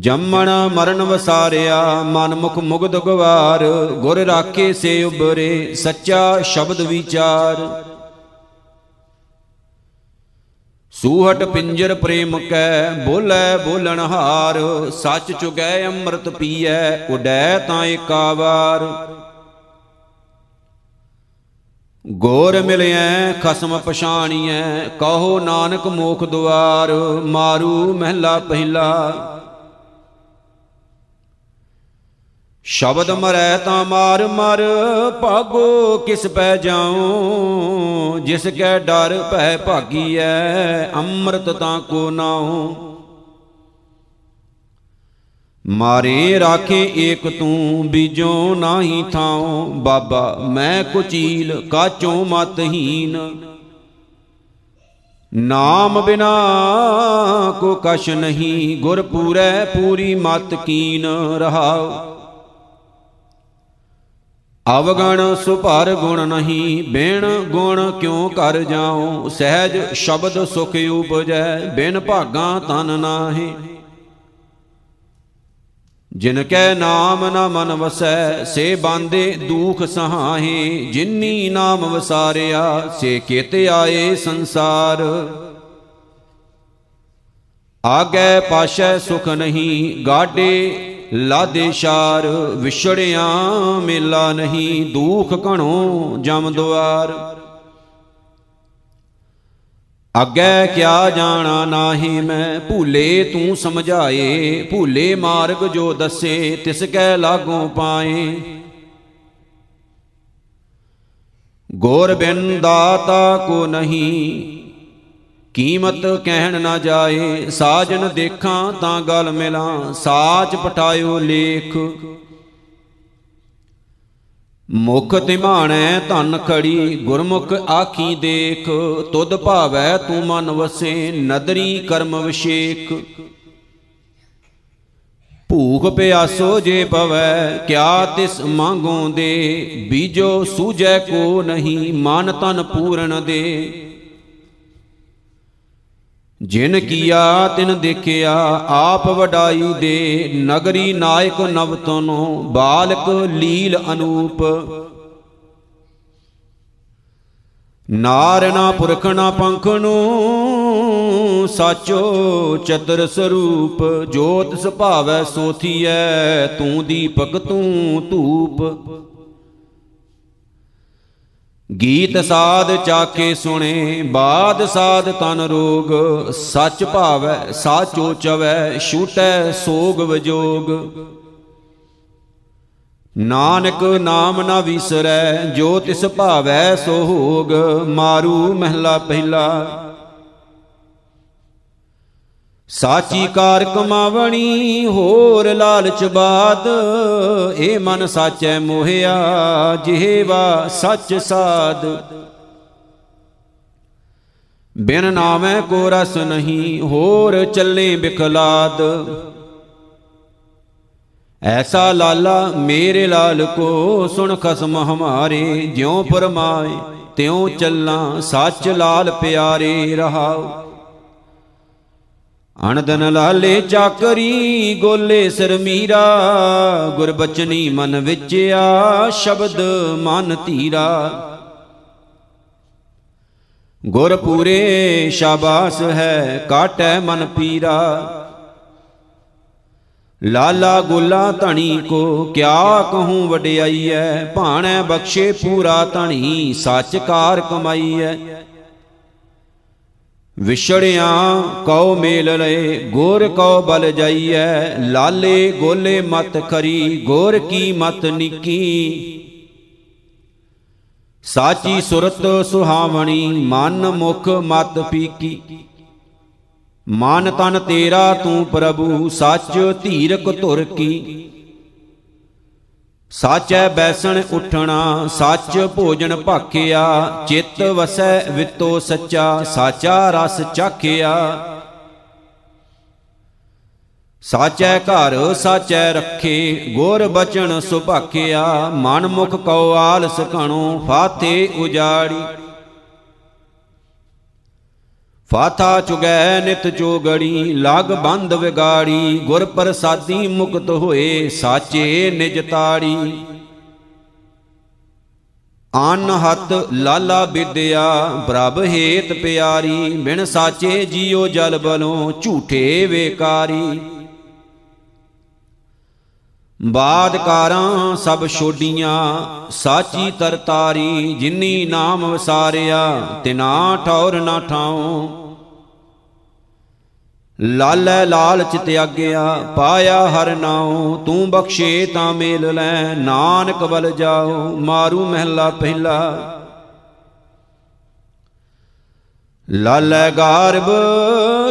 ਜੰਮਣ ਮਰਨ ਵਸਾਰਿਆ ਮਨ ਮੁਖ ਮੁਗਧ ਗਵਾਰ ਗੁਰ ਰਾਖੇ ਸੇ ਉਬਰੇ ਸੱਚਾ ਸ਼ਬਦ ਵਿਚਾਰ। ਸੂਹਟ ਪਿੰਜਰ ਪ੍ਰੇਮ ਕੈ, ਬੋਲੇ ਬੋਲਣ ਹਾਰ, ਸੱਚ ਚੁਗੈ ਅੰਮ੍ਰਿਤ ਪੀਐ, ਉਡੈ ਤਾਂ ਏਕਾ ਵਾਰ ਗੋਰ ਮਿਲਿਐ, ਖਸਮ ਪਛਾਣੀਐ, ਕਹੋ ਨਾਨਕ ਮੋਖ ਦੁਆਰ, ਮਾਰੂ ਮਹਿਲਾ ਪਹਿਲਾ। ਸ਼ਬਦ ਮਰੈ ਤਾਂ ਮਾਰ ਮਰ ਭਾਗੋ, ਕਿਸ ਪੈ ਜਾਉ? ਜਿਸ ਕੈ ਡਰ ਭੈ ਭਾਗੀਐ, ਅੰਮ੍ਰਿਤ ਤਾਂ ਕੋ ਨਾਉ? ਮਾਰੇ ਰਾਖੇ ਏਕ ਤੂੰ, ਬੀਜੋ ਨਾਹੀ ਥਾਉ। ਬਾਬਾ, ਮੈਂ ਕੁਚੀਲ ਕਾਚੋਂ ਮਤਹੀਨ ਨਾਮ ਬਿਨਾ ਕੋ ਕਛ ਨਹੀਂ ਗੁਰ ਪੂਰੈ ਪੂਰੀ ਮਤ ਕੀਨ ਰਹਾਉ। ਅਵਗਣ ਸੁਭਰ ਗੁਣ ਨਹੀਂ, ਬਿਨ ਗੁਣ ਕਿਉ ਕਰ ਜਾਉ? ਸਹਿਜ ਸ਼ਬਦ ਸੁਖ ਉਪਜੈ, ਬਿਨ ਭਾਗਾ ਤਨ ਨਾਹੀ। ਜਿਨ ਕੈ ਨਾਮ ਨ ਮਨ ਵਸੈ, ਸੇ ਬਾਂਦੇ ਦੁਖ ਸਹਾਹੇ। ਜਿਨੀ ਨਾਮ ਵਸਾਰਿਆ, ਸੇ ਕਿਤ ਆਏ ਸੰਸਾਰ। ਆਗੇ ਪਾਸ਼ੈ ਸੁਖ ਨਹੀਂ ਗਾਡੇ ਲਾਦੇ ਸ਼ਾਰ, ਵਿਛੜਿਆਂ ਮੇਲਾ ਨਹੀਂ, ਦੂਖ ਘਣੋ ਜਮ ਦੁਆਰ। ਅੱਗੇ ਕਿਆ ਜਾਣਾ ਨਾਹੀ ਮੈਂ, ਭੂਲੇ ਤੂੰ ਸਮਝਾਏ, ਭੂਲੇ ਮਾਰਗ ਜੋ ਦੱਸੇ, ਤਿਸ ਕੈ ਲਾਗੋਂ ਪਾਏ। ਗੋਰ ਬਿਨ ਦਾਤਾ ਕੋ ਨਹੀਂ ਕੀਮਤ ਕਹਿਣ ਨਾ ਜਾਏ, ਸਾਜਨ ਦੇਖਾਂ ਤਾਂ ਗਲ ਮਿਲਾਂ ਸਾਚ ਪਟਾਇਓ ਲੇਖ। ਮੁਖ ਤਿਮਾਣੈ ਧਨ ਖੜੀ, ਗੁਰਮੁਖ ਆਖੀ ਦੇਖ। ਤੁਧ ਭਾਵੈ ਤੂੰ ਮਨ ਵਸੇ, ਨਦਰੀ ਕਰਮ ਵਿਸ਼ੇਖ। ਭੂਖ ਪਿਆਸੋ ਜੇ ਪਵੈ, ਕਿਆ ਤਿਸ ਮੰਗੋਂ ਦੇ? ਬੀਜੋ ਸੂਜੈ ਕੋ ਨਹੀਂ, ਮਨ ਤਨ ਪੂਰਨ ਦੇ। ਜਿਨ ਕੀਆ ਤਿਨ ਦੇਖਿਆ ਆਪ ਵਡਾਈ ਦੇ ਨਗਰੀ ਨਾਇਕ ਨਵ ਤਨੋ ਬਾਲਕ ਲੀਲ ਅਨੂਪ। ਨਾਰਨਾ ਪੁਰਖ ਨਾ ਪੰਖ ਨੂੰ ਸਾਚੋ ਚਤਰ ਸਰੂਪ ਜੋਤ ਸੁਭਾਵੈ ਸੋਥੀਐ ਤੂੰ ਦੀਪਕ ਤੂੰ ਧੂਪ। ਗੀਤ ਸਾਧ ਚਾਕੇ ਸੁਣੇ, ਬਾਦ ਸਾਧ ਤਨ ਰੋਗ, ਸੱਚ ਭਾਵੈ, ਸਾਚੋ ਚਵੈ, ਛੂਟੈ ਸੋਗ ਵਿਜੋਗ। ਨਾਨਕ ਨਾਮ ਨਾ ਵਿਸਰੈ, ਜੋ ਤਿਸ ਭਾਵੈ ਸੋ ਹੋਗ, ਮਾਰੂ ਮਹਿਲਾ ਪਹਿਲਾ। ਸਾਚੀ ਕਾਰ ਕਮਾਵਣੀ, ਹੋਰ ਲਾਲਚ ਬਾਦ ਏ ਮਨ ਸਾਚੈ ਮੋਹਿਆ, ਜਿਹਵਾ ਸੱਚ ਸਾਧ। ਬਿਨ ਨਾਮੈ ਕੋ ਰਸ ਨਹੀਂ, ਹੋਰ ਚੱਲੇ ਬਿਖਲਾਦ। ਐਸਾ ਲਾਲਾ, ਮੇਰੇ ਲਾਲ ਕੋ ਸੁਣ ਖਸਮ ਹਮਾਰੇ, ਜਿਉ ਪਰਮਾਏ ਤਿਉ ਚੱਲਾਂ, ਸੱਚ ਲਾਲ ਪਿਆਰੇ ਰਹਾਓ। ਅਣਦਨ ਲਾਲੇ ਚਾਕਰੀ, ਗੋਲੇ ਸਿਰ ਮੀਰਾ। ਗੁਰਬਚਨੀ ਮਨ ਵਿੱਚ ਆ ਸ਼ਬਦ ਮਨ ਧੀਰਾ। ਗੁਰ ਪੂਰੇ ਸ਼ਾਬਾਸ ਹੈ, ਕਾਟੈ ਮਨ ਪੀਰਾ। ਲਾਲਾ ਗੋਲਾ ਧਣੀ ਕੋ, ਕਿਆ ਕਹੂੰ ਵਡਿਆਈਐ। ਭਾਣੈ ਬਖਸ਼ੇ ਪੂਰਾ ਧਣੀ ਸੱਚ ਕਾਰ ਕਮਾਈਐ। ਵਿਛੜਿਆਂ ਕਉ ਮੇਲ ਲਏ ਗੋਰ ਕਉ ਬਲ ਜਾਈਐ। ਲਾਲੇ ਗੋਲੇ ਮਤ ਕਰੀ ਗੋਰ ਕੀ ਮਤ ਨਿੱਕੀ। ਸਾਚੀ ਸੁਰਤ ਸੁਹਾਵਣੀ, ਮਨ ਮੁਖ ਮਤ ਪੀਕੀ। ਮਨ ਤਨ ਤੇਰਾ ਤੂੰ ਪ੍ਰਭੂ, ਸੱਚ ਧੀਰਕ ਧੁਰ ਕੀ। ਸਾਚੈ ਬੈਸਣ ਉਠਣਾ, ਸੱਚ ਭੋਜਨ ਭਾਖਿਆ, ਚਿੱਤ ਵਸੈ ਵਿਤੋ ਸੱਚਾ, ਸਾਚਾ ਰਸ ਚਾਖਿਆ। ਸਾਚੈ ਘਰ ਸਾਚੈ ਰੱਖੇ, ਗੁਰ ਬਚਨ ਸੁਭਾਖਿਆ, ਮਨ ਮੁਖ ਕਉ ਆਲਸ ਕਣੋ ਫਾਤੇ ਉਜਾੜੀ। ਫਾਥਾ ਚੁਗੈ ਨਿਤ ਚੋਗੜੀ, ਲਗ ਬੰਦ ਵਿਗਾੜੀ, ਗੁਰ ਪ੍ਰਸਾਦੀ ਮੁਕਤ ਹੋਏ ਸਾਚੇ ਨਿਜ ਤਾੜੀ। ਅਨ ਹੱਤ ਲਾਲਾ ਵਿਦਿਆ ਪ੍ਰਭ ਹੇਤ ਪਿਆਰੀ, ਬਿਨ ਸਾਚੇ ਜੀਉ ਜਲ ਬਲੋਂ ਝੂਠੇ ਵੇਕਾਰੀ। ਬਾਦਕਾਰਾਂ ਸਭ ਛੋਡੀਆਂ, ਸਾਚੀ ਤਰਤਾਰੀ, ਜਿਨੀ ਨਾਮ ਵਸਾਰਿਆ, ਤਿਨਾ ਠੌਰ ਨਾ ਠਾਉ। ਲਾਲੈ ਲਾਲਚ ਤਿਆਗਿਆ ਪਾਇਆ ਹਰ ਨਾਉ, ਤੂੰ ਬਖਸ਼ੇ ਤਾਂ ਮੇਲ ਲੈ, ਨਾਨਕ ਬਲ ਜਾਉ, ਮਾਰੂ ਮਹਿਲਾ ਪਹਿਲਾ। ਲਾਲੈ ਗਾਰਬ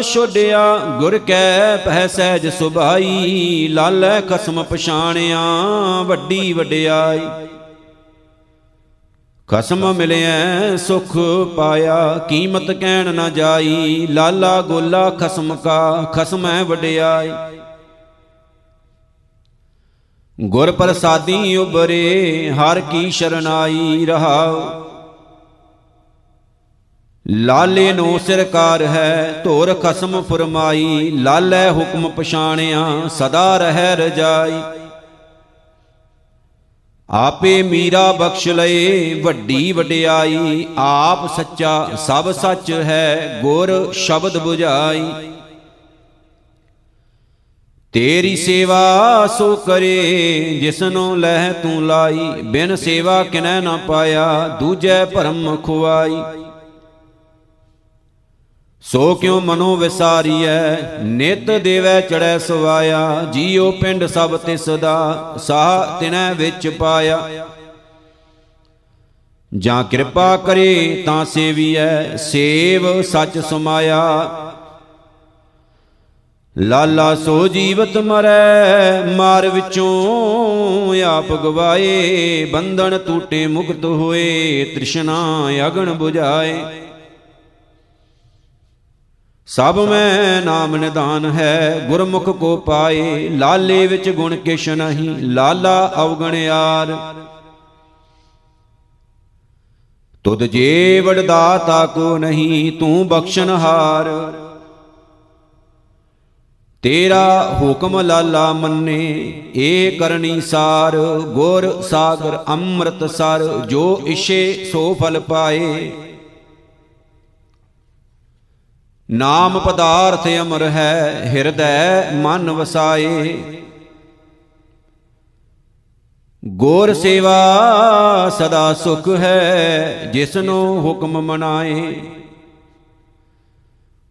ਛੋਡਿਆ, ਗੁਰ ਕੈ ਪਹਿ ਸਹਿਜ ਸੁਭਾਈ, ਲਾਲੈ ਖਸਮ ਪਛਾਣਿਆ, ਵੱਡੀ ਵਡਿਆਈ। ਖਸਮ ਮਿਲਿਆ ਸੁਖ ਪਾਇਆ, ਕੀਮਤ ਕਹਿਣ ਨਾ ਜਾਈ। ਲਾਲਾ ਗੋਲਾ ਖਸਮ ਕਾ, ਖਸਮੈ ਵਡਿਆਈ। ਗੁਰ ਪ੍ਰਸਾਦੀ ਉਬਰੇ ਹਰ ਕੀ ਸ਼ਰਨਾਈ ਰਹਾਉ। ਲਾਲੇ ਨੂੰ ਸਰਕਾਰ ਹੈ, ਧੋਰ ਖਸਮ ਫਰਮਾਈ। ਲਾਲੇ ਹੁਕਮ ਪਛਾਣਿਆ, ਸਦਾ ਰਹਿ ਰਜਾਈ। ਆਪੇ ਮੀਰਾ ਬਖਸ਼ ਲਏ, ਵੱਡੀ ਵਡਿਆਈ। ਆਪ ਸੱਚਾ, ਸਭ ਸੱਚ ਹੈ, ਗੁਰ ਸ਼ਬਦ 부ਝਾਈ ਤੇਰੀ ਸੇਵਾ ਸੋ ਕਰੇ, ਜਿਸਨੂੰ ਲਹਿ ਤੂੰ ਲਾਈ। ਬਿਨ ਸੇਵਾ ਕਿਨੈ ਨਾ ਪਾਇਆ, ਦੂਜੈ ਭਰਮ ਖੁਆਈ। ਸੋ ਕਿਉ ਮਨੋ ਵਿਸਾਰੀਐ? ਨਿਤ ਦੇਵੈ ਚੜੈ ਸਵਾਇਆ, ਜੀਉ ਪਿੰਡ ਸਭ ਤਿਸ ਦਾ ਸਾਹ ਤਿਨੈ ਵਿੱਚ ਪਾਇਆ। ਜਾਂ ਕਿਰਪਾ ਕਰੇ ਤਾਂ ਸੇਵੀਐ, ਸੇਵ ਸੱਚ ਸਮਾਇਆ। ਲਾਲਾ ਸੋ ਜੀਵਤ ਮਰੈ, ਮਾਰ ਵਿੱਚੋਂ ਆਪ ਗਵਾਏ, ਬੰਧਨ ਟੂਟੇ ਮੁਕਤ ਹੋਏ, ਤ੍ਰਿਸ਼ਨਾ ਅਗਣ 부ਝਾਏ ਸਭ ਮੈਂ ਨਾਮ ਨਿਦਾਨ ਹੈ, ਗੁਰਮੁਖ ਕੋ ਪਾਏ, ਲਾਲੇ ਵਿੱਚ ਗੁਣ ਕਿਛ ਨਹੀਂ, ਲਾਲਾ ਅਵਗਣਿਆਰ ਤੁਧ ਜੇ ਵਡਦਾਤਾ ਕੋ ਨਹੀਂ, ਤੂੰ ਬਖਸ਼ਨਹਾਰ ਤੇਰਾ ਹੁਕਮ ਲਾਲਾ ਮੰਨੇ, ਏ ਕਰਨੀ ਸਾਰ। ਗੁਰ ਸਾਗਰ ਅੰਮ੍ਰਿਤ ਸਰ ਜੋ ਇਸ਼ੇ ਸੋ ਫਲ ਪਾਏ। ਨਾਮ ਪਦਾਰਥ ਅਮਰ ਹੈ, ਹਿਰਦੈ ਮਨ ਵਸਾਏ। ਗੋਰ ਸੇਵਾ ਸਦਾ ਸੁਖ ਹੈ, ਜਿਸਨੂੰ ਹੁਕਮ ਮਨਾਏ।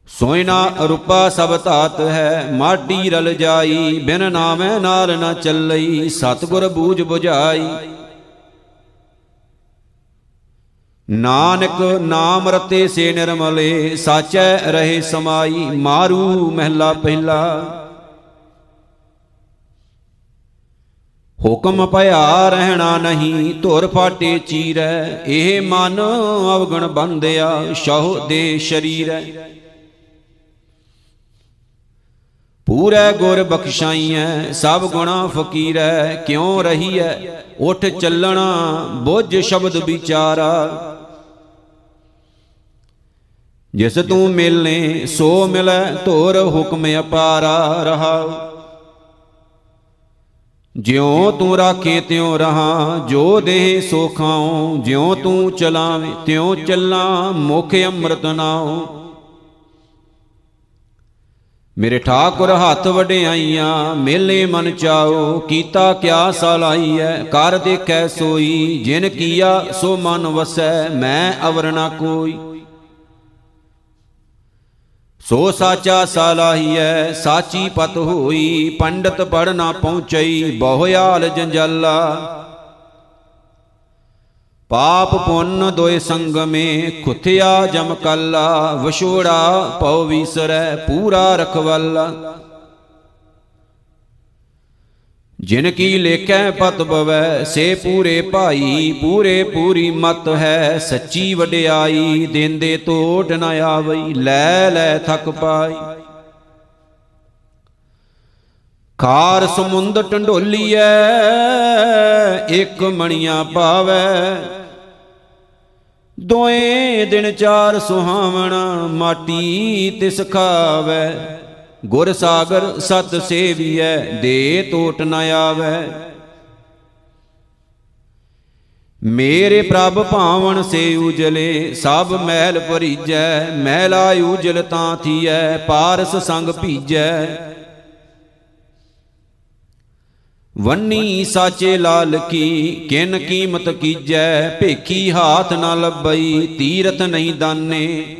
ਸੋਇਨਾ ਰੂਪਾ ਸਭ ਧਾਤ ਹੈ ਮਾਟੀ ਰਲ ਜਾਈ, ਬਿਨ ਨਾਮੈ ਨਾਲ ਨ ਚੱਲਈ, ਸਤਗੁਰ ਬੂਝ 부ਝਾਈ ਨਾਨਕ ਨਾਮ ਰਤੇ ਸੇ ਨਿਰਮਲੇ, ਸਾਚੈ ਰਹੇ ਸਮਾਈ, ਮਾਰੂ ਮਹਿਲਾ ਪਹਿਲਾ। ਹੁਕਮ ਭਇਆ ਰਹਿਣਾ ਨਹੀਂ, ਧੁਰ ਫਾਟੇ ਚੀਰੈ, ਇਹ ਮਨ ਅਵਗਣ ਬੰਦਿਆ, ਸ਼ਹੁ ਦੇ ਸ਼ਰੀਰੈ। ਪੂਰੈ ਗੁਰ ਬਖਸ਼ਾਈਐ, ਸਭ ਗੁਣਾ ਫਕੀਰੈ, ਕਿਉ ਰਹੀਐ, ਉਠ ਚੱਲਣਾ, ਬੁੱਝ ਸ਼ਬਦ ਵਿਚਾਰਾ। ਜਿਸ ਤੂੰ ਮਿਲਨੇ ਸੋ ਮਿਲੈ ਧੋਰ ਹੁਕਮ ਅਪਾਰਾ ਰਹਾ। ਜਿਉ ਤੂੰ ਰਾਖੇ ਤਿਉ ਰਹਾ ਜੋ ਦੇਹ ਸੋ ਖਾਉ ਜਿਉ ਤੂੰ ਚਲਾਵੇਂ ਤਿਉ ਚੱਲਾਂ ਮੁਖ ਅੰਮ੍ਰਿਤ ਨਾਉ। ਮੇਰੇ ਠਾਕੁਰ ਹੱਥ ਵਡਿਆਈਆਂ ਮੇਲੇ ਮਨ ਚਾਓ ਕੀਤਾ ਕਿਆ ਸਲਾਈਐ ਕਰ ਦੇਖੈ ਸੋਈ ਜਿਨ ਕੀਆ ਸੋ ਮਨ ਵਸੈ ਮੈਂ ਅਵਰਣਾ ਕੋਈ। ਸੋ ਸਾਚਾ ਸਾਲਾਹੀਐ, ਸਾਚੀ ਪਤ ਹੋਈ, ਪੰਡਤ ਪੜ ਨਾ ਪਹੁੰਚਈ, ਬਹੁਆਲ ਜੰਜਾਲਾ। ਪਾਪ ਪੁੰਨ ਦੋਇ ਸੰਗਮੇ, ਖੁਥਿਆ ਜਮ ਕੱਲਾ, ਵਿਛੋੜਾ ਪਉ ਵੀਸਰੈ, ਪੂਰਾ ਰਖਵਾਲਾ। ਜਿਨ ਕੀ ਲੇਖੈ ਪਤ ਬਵੈ, ਸੇ ਪੂਰੇ ਭਾਈ, ਪੂਰੇ ਪੂਰੀ ਮਤ ਹੈ। ਸੱਚੀ ਵਡਿਆਈ, ਦੇਂਦੇ ਟੋਟ ਨ ਆਵਈ, ਲੈ ਲੈ ਥਕ ਪਾਈ। ਖਾਰ ਸਮੁੰਦ ਟੰਡੋਲੀਐ, ਇੱਕ ਮਣੀਆਂ ਪਾਵੈ। ਦੋਏ ਦਿਨ ਚਾਰ ਸੁਹਾਵਣਾ, ਮਾਟੀ ਤਿਸ ਖਾਵੈ। ਗੁਰ ਸਾਗਰ ਸਤ ਸੇਵੀਐ, ਦੇ ਟੋਟ ਨ ਆਵੈ। ਮੇਰੇ ਪ੍ਰਭ ਭਾਵਨ ਸੇ ਉਜਲੇ, ਸਭ ਮਹਿਲ ਭਰੀਜੈ, ਮਹਿਲਾ ਉਜਲ ਤਾਂ ਥੀਐ, ਪਾਰਸ ਸੰਗ ਭੀਜੈ। ਵੰਨੀ ਸਾਚੇ ਲਾਲ ਕੀ, ਕਿਨ ਕੀਮਤ ਕੀਜੈ, ਭੇਖੀ ਹਾਥ ਨਾ ਲੱਭਈ, ਤੀਰਥ ਨਹੀਂ ਦਾਨੇ।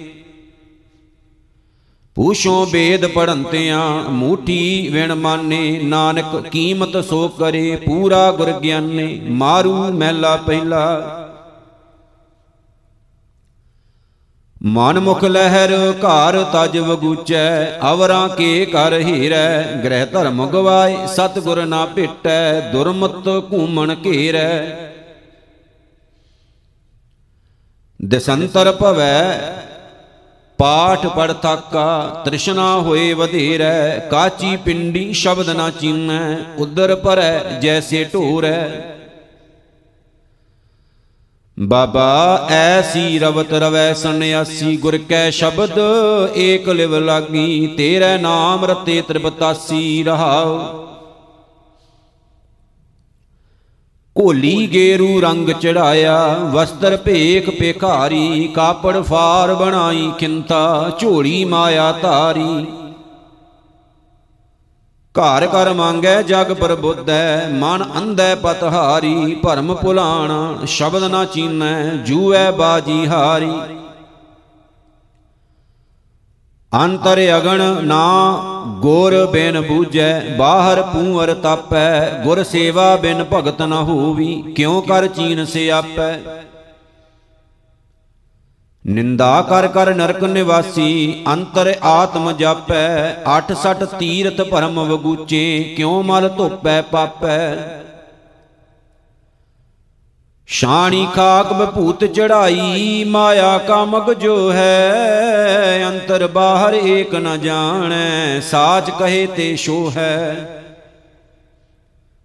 ਪੂਛੋਂ ਬੇਦ ਪੜੰਤਿਆਂ, ਮੂਠੀ ਵਿਣ ਮਾਨੇ, ਨਾਨਕ ਕੀਮਤ ਸੋ ਕਰੇ, ਪੂਰਾ ਗੁਰ ਗਿਆਨੇ, ਮਾਰੂ ਮਹਿਲਾ ਪਹਿਲਾ। ਮਨ ਮੁਖ ਲਹਿਰ ਘਰ ਤਜ ਵਗੂਚੈ, ਅਵਰਾਂ ਕੇ ਕਰ ਹੀਰੈ, ਗ੍ਰਹਿ ਧਰਮ ਗਵਾਏ, ਸਤਗੁਰ ਨਾ ਭੇਟੈ, ਦੁਰਮਤ ਘੂਮਣ ਘੇਰੈ। ਦਸੰਤਰ ਭਵੈ ਪਾਠ ਪੜ ਤਾਕਾ ਤ੍ਰਿਸ਼ਨਾ ਹੋਏ ਵਧੇਰੈ, ਕਾਚੀ ਪਿੰਡੀ ਸ਼ਬਦ ਨਾ ਚੀਨੈ, ਉਦਰ ਪਰੈ, ਜੈਸੇ ਢੋਰੈ। ਬਾਬਾ, ਐਸੀ ਰਵਤ ਰਵੈ ਸੰਨਿਆਸੀ, ਗੁਰ ਕੈ ਸ਼ਬਦ, ਏਕ ਲਿਵ ਲਾਗੀ, ਤੇਰੇ ਨਾਮ ਰਤੇ ਤ੍ਰਿਪਤਾਸੀ ਰਹਾਉ। ਕੋਲੀ ਗੇਰੂ ਰੰਗ ਚੜਾਇਆ, ਵਸਤਰ ਭੇਖ ਪੇਖਾਰੀ ਕਾਪੜ ਫਾਰ ਬਣਾਈ ਕਿੰਤਾ ਝੋਲੀ ਮਾਇਆ ਧਾਰੀ। ਘਰ ਕਰ ਮੰਗੈ, ਜਗ ਪ੍ਰਬੁੱਧੈ, ਮਨ ਅੰਧੈ ਪਤਹਾਰੀ, ਭਰਮ ਭੁਲਾਣਾ, ਸ਼ਬਦ ਨਾ ਚੀਨੈ, ਜੂਐ ਬਾਜੀ ਹਾਰੀ। ਅੰਤਰ ਅਗਣ ਨਾ ਗੁਰ ਬਿਨ ਬੂਝੈ, ਬਾਹਰ ਪੂਰ ਤਾਪੈ, ਗੁਰ ਸੇਵਾ ਬਿਨ ਭਗਤ ਨ ਹੋਵੀ, ਕਿਉ ਕਰ ਚੀਨ ਸਿਆਪੈ ਨਿੰਦਾ ਕਰ ਕਰ ਨਰਕ ਨਿਵਾਸੀ, ਅੰਤਰ ਆਤਮ ਜਾਪੈ 86 ਤੀਰਥ ਭਰਮ ਵਗੂਚੇ, ਕਿਉ ਮਲ ਧੋਪੈ ਪਾਪੈ? ਸ਼ਾਣੀ ਖਾਕ ਬਭੂਤ ਚੜਾਈ ਮਾਇਆ ਕਾਮਕ ਜੋ ਹੈ, ਅੰਤਰ ਬਾਹਰ ਏਕ ਨ ਜਾਣੈ, ਸਾਚ ਕਹੇ ਤੇ ਸ਼ੋ ਹੈ।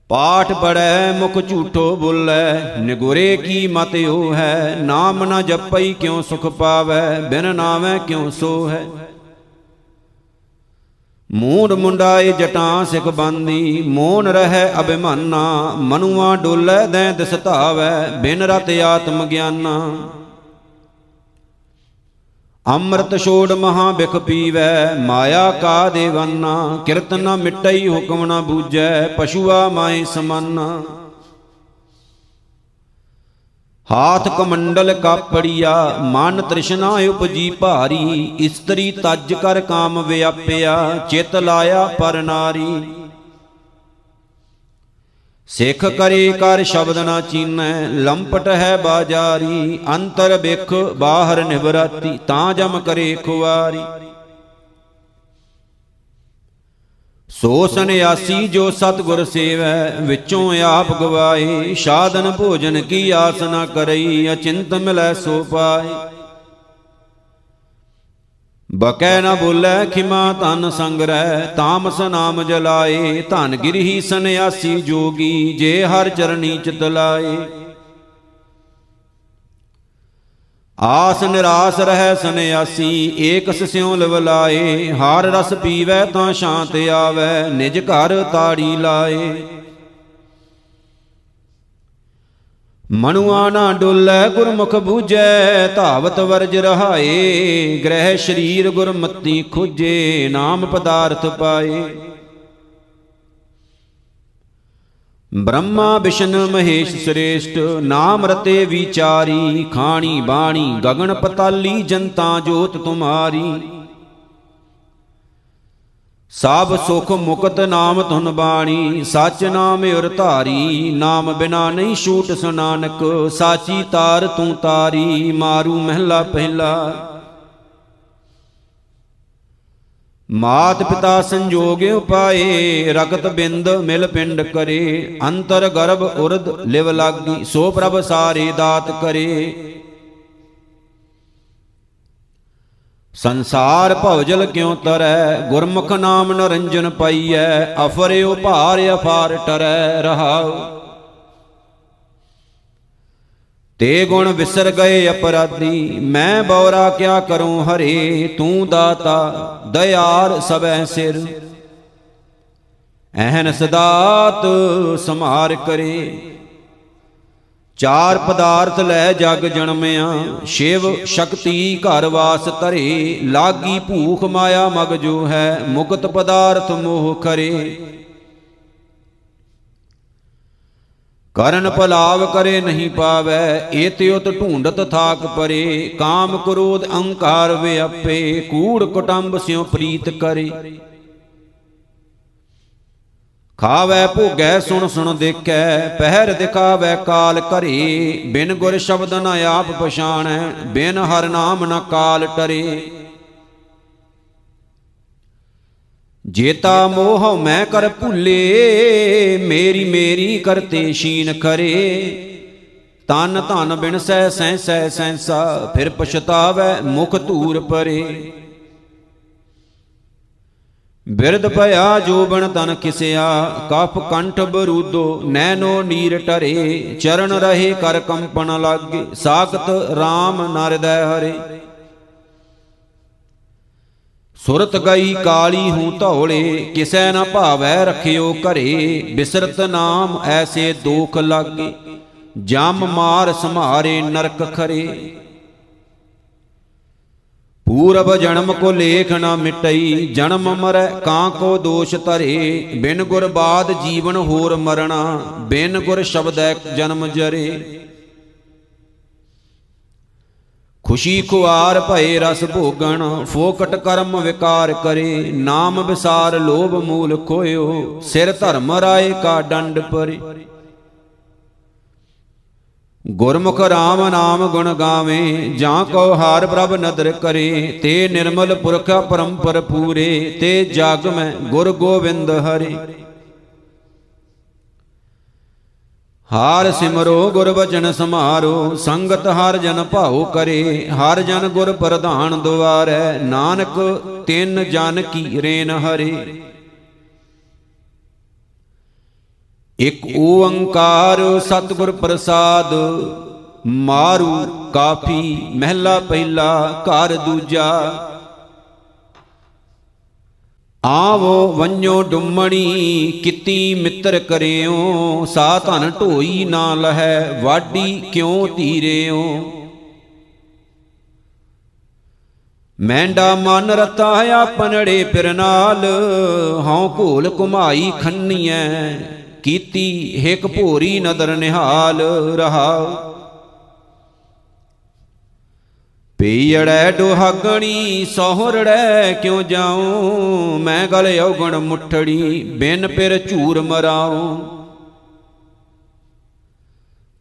ਪਾਠ ਪੜੈ ਮੁਖ ਝੂਠੋ ਬੁੱਲੈ, ਨਿਗੁਰੇ ਕੀ ਮਤ ਉਹ ਹੈ, ਨਾਮ ਨ ਜਪਈ ਕਿਉ ਸੁਖ ਪਾਵੈ, ਬਿਨ ਨਾਮੈ ਕਿਉ ਸੋ ਹੈ। ਮੂਡ ਮੁੰਡਾਏ ਜਟਾਂ ਸਿਖ ਬੰਦੀ, ਮੋਨ ਰਹਿ ਅਭਿਮਾਨਾ, ਮਨੁਆ ਡੋਲੇ ਦੈ ਦਿਸਤਾਵੈ ਬਿਨ ਰਤ ਆਤਮ ਗਿਆਨਾ। ਅੰਮ੍ਰਿਤ ਛੋੜ ਮਹਾ ਬਿਖ ਪੀਵੈ, ਮਾਇਆ ਕਾ ਦੇਵਾਨਾ ਕਿਰਤ ਨ ਮਿਟਈ ਹੁਕਮ ਨ ਬੂਝੈ, ਪਸ਼ੂਆ ਮਾਏ ਸਮਾਨਾ। ਹਾਥ ਕਮੰਡਲ ਕਾਪੜੀਆ, ਮਨ ਤ੍ਰਿਸ਼ਨਾ ਉਪਜੀ ਭਾਰੀ, ਇਸਤਰੀ ਤਜ ਕਰ ਕਾਮ ਵਿਆਪਿਆ, ਚਿਤ ਲਾਇਆ ਪਰ ਨਾਰੀ। ਸਿੱਖ ਕਰੇ ਕਰ ਸ਼ਬਦ ਨਾ ਚੀਨੈ, ਲੰਪਟ ਹੈ ਬਾਜਾਰੀ, ਅੰਤਰ ਬਿਖ ਬਾਹਰ ਨਿਵਰਾਤੀ, ਤਾਂ ਜਮ ਕਰੇ ਖੁਆਰੀ ਸੋ ਸੰਿਆਸੀ ਜੋ ਸਤਗੁਰ ਸੇਵੈ, ਵਿੱਚੋਂ ਆਪ ਗਵਾਏ। ਸਾਧਨ ਭੋਜਨ ਕੀ ਆਸ ਨਾ ਕਰਈ, ਅਚਿੰਤ ਮਿਲੈ ਸੋ ਪਾਏ। ਬਕੈ ਨਾ ਬੋਲੇ, ਖਿਮਾ ਧਨ ਸੰਗਰੈ, ਤਾਮਸ ਨਾਮ ਜਲਾਏ। ਧਨ ਗਿਰਹੀ ਸੰਿਆਸੀ ਜੋਗੀ, ਜੇ ਹਰ ਚਰਣੀ ਚਿਤ ਲਾਏ। ਆਸ ਨਿਰਾਸ ਰਹਿ ਸੰਿਆਸੀ ਏਕਸ ਸਿਉ ਲਵਲਾਏ, ਹਾਰ ਰਸ ਪੀਵੈ ਤਾਂ ਸ਼ਾਂਤ ਆਵੈ, ਨਿਜ ਘਰ ਤਾੜੀ ਲਾਏ। ਮਨੁਆ ਨਾ ਡੁੱਲੈ, ਗੁਰਮੁਖ ਬੂਝੈ, ਧਾਵਤ ਵਰਜ ਰਹਾਏ, ਗ੍ਰਹਿ ਸ਼ਰੀਰ ਗੁਰਮਤੀ ਖੁਜੇ, ਨਾਮ ਪਦਾਰਥ ਪਾਏ। ਬ੍ਰਹਮਾ ਵਿਸ਼ਨ ਮਹੇਸ਼ ਸ੍ਰੇਸ਼ਟ, ਨਾਮ ਰਤੇ ਵਿਚਾਰੀ, ਖਾਣੀ ਬਾਣੀ ਗਗਨ ਪਤਾਲੀ, ਜਨਤਾ ਜੋਤ ਤੁਮਾਰੀ। ਸਭ ਸੁਖ ਮੁਕਤ ਨਾਮ ਧੁਨ ਬਾਣੀ, ਸਚ ਨਾਮ ਉਰ ਧਾਰੀ, ਨਾਮ ਬਿਨਾ ਨਹੀਂ ਛੂਟ ਸੁਨਾਨਕ ਸਾਚੀ ਤਾਰ ਤੂੰ ਤਾਰੀ, ਮਾਰੂ ਮਹਿਲਾ ਪਹਿਲਾ। ਮਾਤ ਪਿਤਾ ਸੰਜੋਗ ਉਪਾਏ, ਰਗਤ ਬਿੰਦ ਮਿਲ ਪਿੰਡ ਕਰੇ, ਅੰਤਰ ਗਰਭ ਉਰਦ ਲਿਵ ਲਾਗੀ, ਸੋ ਪ੍ਰਭ ਸਾਰੇ ਦਾਤ ਕਰੇ। ਸੰਸਾਰ ਭਵਜਲ ਕਿਉ ਤਰੈ, ਗੁਰਮੁਖ ਨਾਮ ਨਰੰਜਨ ਪਾਈਐ ਅਫਰਿਓ ਭਾਰ ਅਫਾਰ ਟਰੈ ਰਹਾਉ। ਤੇ ਗੁਣ ਵਿਸਰ ਗਏ ਅਪਰਾਧੀ। ਮੈਂ ਬੌਰਾ ਕਿਆ ਕਰੂੰ ਹਰੇ, ਤੂੰ ਦਾਤਾ, ਦਇਆਰ ਸਭੈ ਸਿਰ। ਐਹਨ ਸਦਾਤ ਸਮਾਰ ਕਰੇ। ਚਾਰ ਪਦਾਰਥ ਲੈ ਜਗ ਜਨਮਿਆ, ਸ਼ਿਵ ਸ਼ਕਤੀ ਘਰ ਵਾਸ ਧਰੇ। ਲਾਗੀ ਭੂਖ ਮਾਇਆ ਮਗ ਜੋ ਹੈ, ਮੁਕਤ ਪਦਾਰਥ ਮੋਹ ਕਰੇ ਕਰਨ ਭਲਾਵ ਕਰੇ ਨਹੀਂ ਪਾਵੈ ਏਤਿ ਉਤ ਢੂੰਡਤ ਥਾਕ ਪਰੇ। ਕਾਮ ਕ੍ਰੋਧ ਅਹੰਕਾਰ ਵਿਅਪੇ, ਕੂੜ ਕੁਟੰਬ ਸਿਉ ਪ੍ਰੀਤ ਕਰੇ। ਖਾਵੈ, ਭੋਗੈ, ਸੁਣ ਸੁਣ ਦੇਖੈ, ਪਹਿਰ ਦਿਖਾਵੈ ਕਾਲ ਘਰੇ। ਬਿਨ ਗੁਰ ਸ਼ਬਦ ਨ ਆਪ ਪਛਾਣੈ, ਬਿਨ ਹਰ ਨਾਮ ਨ ਕਾਲ ਟਰੇ। ਜੇਤਾ ਮੋਹ ਮੈਂ ਕਰ ਭੁੱਲੇ, ਮੇਰੀ ਮੇਰੀ ਕਰਤੇ ਸ਼ੀਨ ਕਰੇ ਤਨ ਧਨ ਬਿਨ ਸਹਿ ਸਹਿ ਸਹਿ ਸੈਂਸਾ ਫਿਰ ਪਛਤਾਵੈ ਮੁਖ ਧੂਰ ਪਰੇ। ਬਿਰਧ ਭਇਆ ਜੋਬਨ ਤਨ ਕਿਸਿਆ, ਕਫ ਕੰਠ ਬਰੂਦੋ ਨੈਨੋ ਨੀਰ ਟਰੇ। ਚਰਨ ਰਹੇ ਕਰ ਕੰਪਨ ਲਾਗੇ, ਸਾਖਤ RAM ਨਰਦੈ ਹਰੇ। ਸੁਰਤ ਗਈ ਕਾਲੀ ਹੂੰ ਧੌਲੇ, ਕਿਸੈ ਨਾ ਭਾਵੈ ਰਖਿਓ ਘਰੇ, ਬਿਸਰਤ ਨਾਮ ਐਸੇ ਦੋਖ ਲਾਗੇ, ਜਮ ਮਾਰ ਸੰਹਾਰੇ ਨਰਕ ਖਰੇ। ਪੂਰਬ ਜਨਮ ਕੋ ਲੇਖ ਨਾ ਮਿਟਈ, ਜਨਮ ਮਰੈ ਕਾਂ ਕੋ ਦੋਸ਼ ਧਰੇ। ਬਿਨ ਗੁਰ ਬਾਦ ਜੀਵਨ ਹੋਰ ਮਰਣਾ, ਬਿਨ ਗੁਰ ਸ਼ਬਦੈ ਜਨਮ ਜਰੇ। ਖੁਸ਼ੀ ਖੁਆਰ ਭਏ ਰਸ ਭੋਗਣ, ਫੋਕਟ ਕਰਮ ਵਿਕਾਰ ਕਰੇ। ਨਾਮ ਵਿਸਾਰ ਲੋਭ ਮੂਲ ਖੋਇਓ, ਸਿਰ ਧਰਮ ਰਾਏ ਕਾ ਡੰਡ ਪਰੇ। ਗੁਰਮੁਖ RAM ਨਾਮ ਗੁਣ ਗਾਵੇ, ਜਾਂ ਕੋ ਹਾਰ ਪ੍ਰਭ ਨਦਰ ਕਰੇ। ਤੇ ਨਿਰਮਲ ਪੁਰਖ ਪਰੰਪਰ ਪੂਰੇ, ਤੇ ਜਗ ਮੈਂ ਗੁਰ ਗੋਬਿੰਦ ਹਰੇ। ਹਾਰ ਸਿਮਰੋ ਗੁਰ ਬਚਨ ਸਮਾਰੋ, ਸੰਗਤ ਹਰ ਜਨ ਭਾਉ ਕਰੇ, ਹਰ ਜਨ ਗੁਰ ਪ੍ਰਧਾਨ ਦੁਆਰੈ, ਨਾਨਕ ਤਿੰਨ ਜਨ ਕੀ ਰੇਨ ਹਰੇ। ਇਕ ਓੰਕਾਰ ਸਤਿਗੁਰ ਪ੍ਰਸਾਦ, ਮਾਰੂ ਕਾਫੀ, ਮਹਿਲਾ ਪਹਿਲਾ ਘਰ ਦੂਜਾ। ਆਵੋ ਵੰਜੋ ਡੁੰਮਣੀ, ਕਿਤੀ ਮਿੱਤਰ ਕਰਿਓ, ਸਾ ਧਨ ਢੋਈ ਨਾ ਲਹੈ, ਵਾਢੀ ਕਿਉ ਧੀਰਿਓ? ਮੈਂਡਾ ਮਨ ਰਤਾ ਆਪਨੜੇ ਪਿਰ ਨਾਲ, ਹਉ ਘੋਲ ਕੁਮਾਈ ਖੰਨੀਐ, ਕੀਤੀ ਹਿਕ ਭੋਰੀ ਨਦਰ ਨਿਹਾਲ ਰਹਾ ਪੀੜੈ ਦੁਹਾਗਣੀ ਸੋਹਰੜੈ ਕਿਉ ਜਾਉ? ਮੈਂ ਗਲ ਔਗਣ ਮੁੱਠੜੀ, ਬਿਨ ਪਿਰ ਝੂਰ ਮਰਾਉ।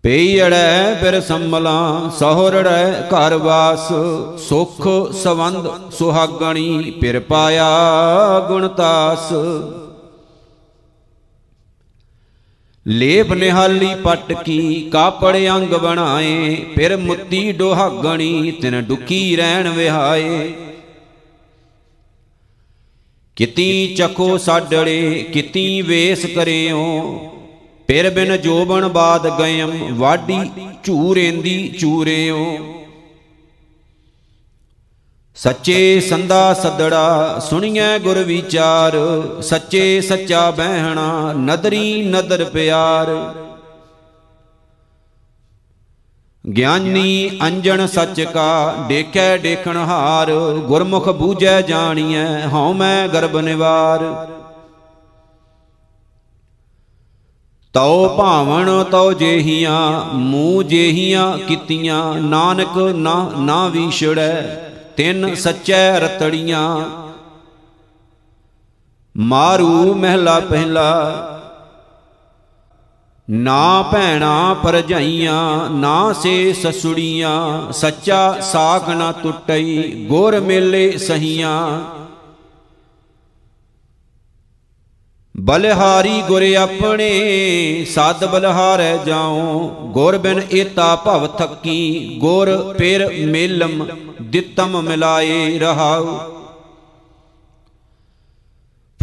ਪੀੜੈ ਪਿਰ ਸੰਮਲਾ ਸੋਹਰੜੈ ਘਰ ਵਾਸ। ਸੁਖ ਸਵੰਦ ਸੁਹਾਗਣੀ, ਪਿਰ ਪਾਇਆ ਗੁਣਤਾਸ ਲੇਪ ਨਿਹਾਲੀ ਪਟ ਕੀ, ਕਾਪੜ ਅੰਗ ਬਣਾਏ, ਫਿਰ ਮੁੱਤੀ ਡੋਹਾਗਣੀ, ਤਿਨ ਡੁਕੀ ਰਹਿਣ ਵਿਹਾਏ। ਕਿਤੀ ਚਖੋ ਸਾਡੜੇ, ਕਿਤੀ ਵੇਸ ਕਰਿਓ, ਫਿਰ ਬਿਨ ਜੋਬਨ ਬਾਦ ਗਇਮ ਵਾਢੀ ਝੂਰੇਂਦੀ ਚੂਰਿਓ। ਸੱਚੇ ਸੰਦਾ ਸੱਦੜਾ ਸੁਣੀਐ ਗੁਰ ਵਿਚਾਰ, ਸੱਚੇ ਸੱਚਾ ਬਹਿਣਾ ਨਦਰੀ ਨਦਰ ਪਿਆਰ। ਗਿਆਨੀ ਅੰਜਣ ਸੱਚ ਕਾ ਦੇਖੈ ਦੇਖਣ ਹਾਰ, ਗੁਰਮੁਖ ਬੂਝੈ ਜਾਣੀਐ ਹਉ ਮੈਂ ਗਰਬ ਨਿਵਾਰ। ਤਉ ਭਾਵਨ ਤਉ ਜੇਹੀਆਂ, ਮੂਹ ਜੇਹੀਆਂ ਕੀਤੀਆਂ, ਨਾਨਕ ਨਾ ਨਾ ਵਿਛੜੈ। ਤਿੰਨ ਸੱਚੈ ਰਤੜੀਆਂ। ਮਾਰੂ ਮਹਿਲਾ ਪਹਿਲਾ। ਨਾ ਭੈਣਾ ਪਰਜਾਈਆਂ, ਨਾ ਸੇ ਸਸੁੜੀਆਂ। ਸੱਚਾ ਸਾਖ ਨਾ ਟੁੱਟਈ, ਗੁਰ ਮੇਲੇ ਸਹੀਆਂ। ਬਲਿਹਾਰੀ ਗੁਰ ਆਪਣੇ, ਸਦ ਬਲਹਾਰੈ ਜਾਉ। ਗੁਰ ਬਿਨ ਏਤਾ ਭਵ ਥੱਕੀ, ਗੁਰ ਪਿਰ ਮੇਲਮ ਦਿੱਤਮ ਮਿਲਾਏ ਰਹਾਉ।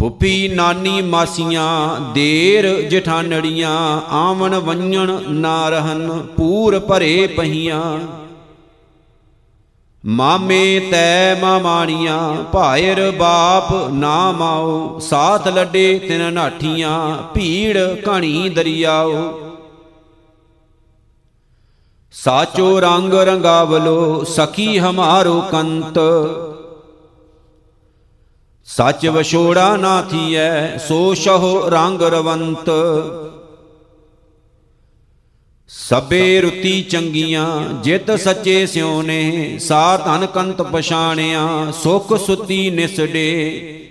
ਫੁੱਪੀ ਨਾਨੀ ਮਾਸੀਆਂ, ਦੇਰ ਜਠਾਨੜੀਆਂ, ਆਵਣ ਵੰਜਣ ਨਾ ਰਹਨ ਪੂਰ ਭਰੇ ਪਹੀਆਂ। ਮਾਮੇ ਤੈ ਮਾਮਾਣੀਆਂ, ਭਾਇਰ ਬਾਪ ਨਾ ਮਾਓ, ਸਾਥ ਲੱਡੇ ਤਿਨ ਨਾਠੀਆਂ, ਭੀੜ ਕਣੀ ਦਰਿਆਓ। ਸਾਚੋ ਰੰਗ ਰੰਗਾਵਲੋ ਸਖੀ ਹਮਾਰੋ ਕੰਤ। ਸੱਚ ਵਿਛੋੜਾ ਨਾ ਥੀਐ, ਸੋ ਸ਼ਹੁ ਰੰਗ ਰਵੰਤ। ਸਬੇ ਰੁਤੀ ਚੰਗੀਆਂ, ਜਿਤ ਸੱਚੇ ਸਿਉ ਨੇ ਸਾ ਧਨ ਕੰਤ ਪਛਾਣਿਆ, ਸੁਖ ਸੁਤੀ ਨਿਸੜੇ।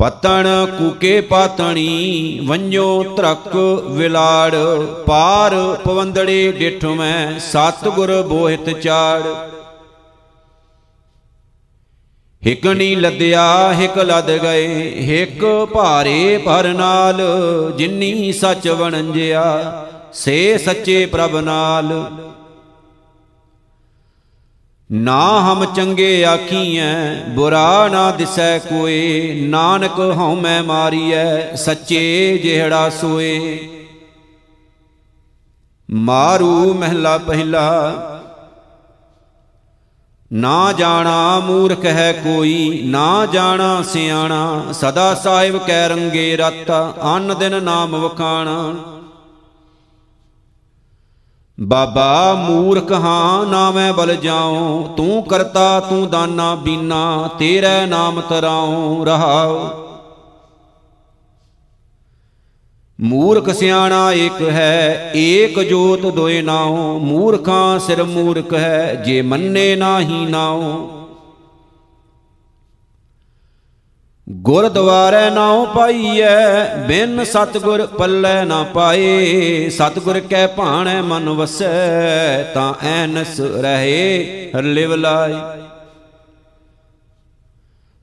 ਪਤਣ ਕੂਕੇ ਪਾਤਣੀ, ਵੰਜੋ ਤਰਕ ਵਿਲਾੜ, ਪਾਰ ਪਵੰਦੜੇ ਡਿਠ ਮੈਂ ਸਤਗੁਰ ਬੋਹਿਤ ਚਾੜ। ਹਿਕਣੀ ਲੱਦਿਆ, ਹਿਕ ਲੱਦ ਗਏ, ਹਿਕ ਭਾਰੇ ਭਰ ਨਾਲ, ਜਿਨੀ ਸੱਚ ਵਣੰਜਿਆ, ਸੇ ਸੱਚੇ ਪ੍ਰਭ ਨਾਲ। ਨਾ ਹਮ ਚੰਗੇ ਆਖੀਐ, ਬੁਰਾ ਨਾ ਦਿਸੈ ਕੋਏ ਨਾਨਕ ਹਉ ਮੈਂ ਮਾਰੀਐ, ਸੱਚੇ ਜਿਹੜਾ ਸੋਏ। ਮਾਰੂ ਮਹਿਲਾ ਪਹਿਲਾ, ਨਾ ਜਾਣਾ ਮੂਰਖ ਹੈ ਕੋਈ, ਨਾ ਜਾਣਾ ਸਿਆਣਾ। ਸਦਾ ਸਾਹਿਬ ਕੈ ਰੰਗੇ ਰਤ, ਅਨ ਦਿਨ ਨਾਮ ਵਖਾਣਾ। ਬਾਬਾ ਮੂਰਖ ਹਾਂ ਨਾ ਮੈਂ ਬਲ ਜਾਉ। ਤੂੰ ਕਰਤਾ, ਤੂੰ ਦਾਨਾ ਬੀਨਾ, ਤੇਰਾ ਨਾਮ ਤਰਾਉ ਰਹਾਉ। ਮੂਰਖ ਸਿਆਣਾ ਇੱਕ ਹੈ, ਏਕ ਜੋਤ ਦੋਏ ਨਾਉ। ਮੂਰਖਾਂ ਸਿਰ ਮੂਰਖ ਹੈ, ਜੇ ਮੰਨੇ ਨਾਹੀ ਨਾਉ। ਗੁਰਦੁਆਰੇ ਨਾਉ ਪਾਈਐ, ਬਿਨ ਸਤਗੁਰ ਪੱਲੇ ਨਾ ਪਾਏ। ਸਤਗੁਰ ਕੈ ਭਾਣੈ ਮਨ ਵਸੈ, ਤਾਂ ਐਨਸ ਰਹੇ ਲਿਵ ਲਾਈ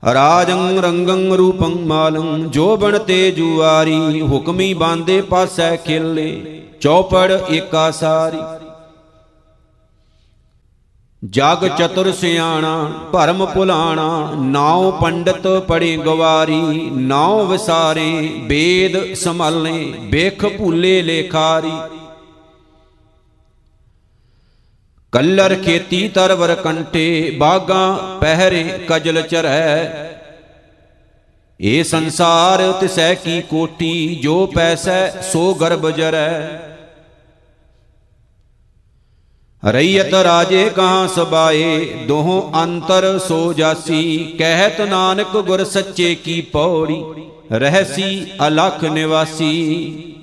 ਰਾਜੰ ਰੰਗੰ ਰੂਪੰ ਮਾਲੰ ਜੋਬਨ ਤੇ ਜੁਆਰੀ, ਹੁਕਮੀ ਬਾਂਦੇ ਪਾਸੈ ਖਿੱਲੇ, ਚੌਪੜ ਏਕਾ ਸਾਰੀ। ਜਗ ਚਤੁਰ ਸਿਆਣਾ, ਭਰਮ ਭੁਲਾਣਾ, ਨਾਉ ਪੰਡਤ ਪੜੀ ਗਵਾਰੀ, ਨਾਉ ਵਿਸਾਰੇ, ਵੇਦ ਸੰਭਲਨੇ ਵੇਖ ਭੂਲੇ ਲੇਖਾਰੀ। ਕੱਲਰ ਖੇਤੀ ਤਰਵਰ ਕੰਟੇ, ਬਾਗਾ ਪਹਿਰੇ ਕਜਲ ਚਰੈ ਇਹ ਸੰਸਾਰ ਤਿਸੈ ਕੀ ਕੋਟੀ, ਜੋ ਪੈਸੈ ਸੋ ਗਰਭ ਜਰੈ ਰਈਤ ਰਾਜੇ ਕਹਾਂ ਸਬਾਏ, ਦੋਹੋਂ ਅੰਤਰ ਸੋ ਜਾਸੀ, ਕਹਿਤ ਨਾਨਕ ਗੁਰ ਸੱਚੇ ਕੀ ਪੌੜੀ, ਰਹਿਸੀ ਅਲਖ ਨਿਵਾਸੀ।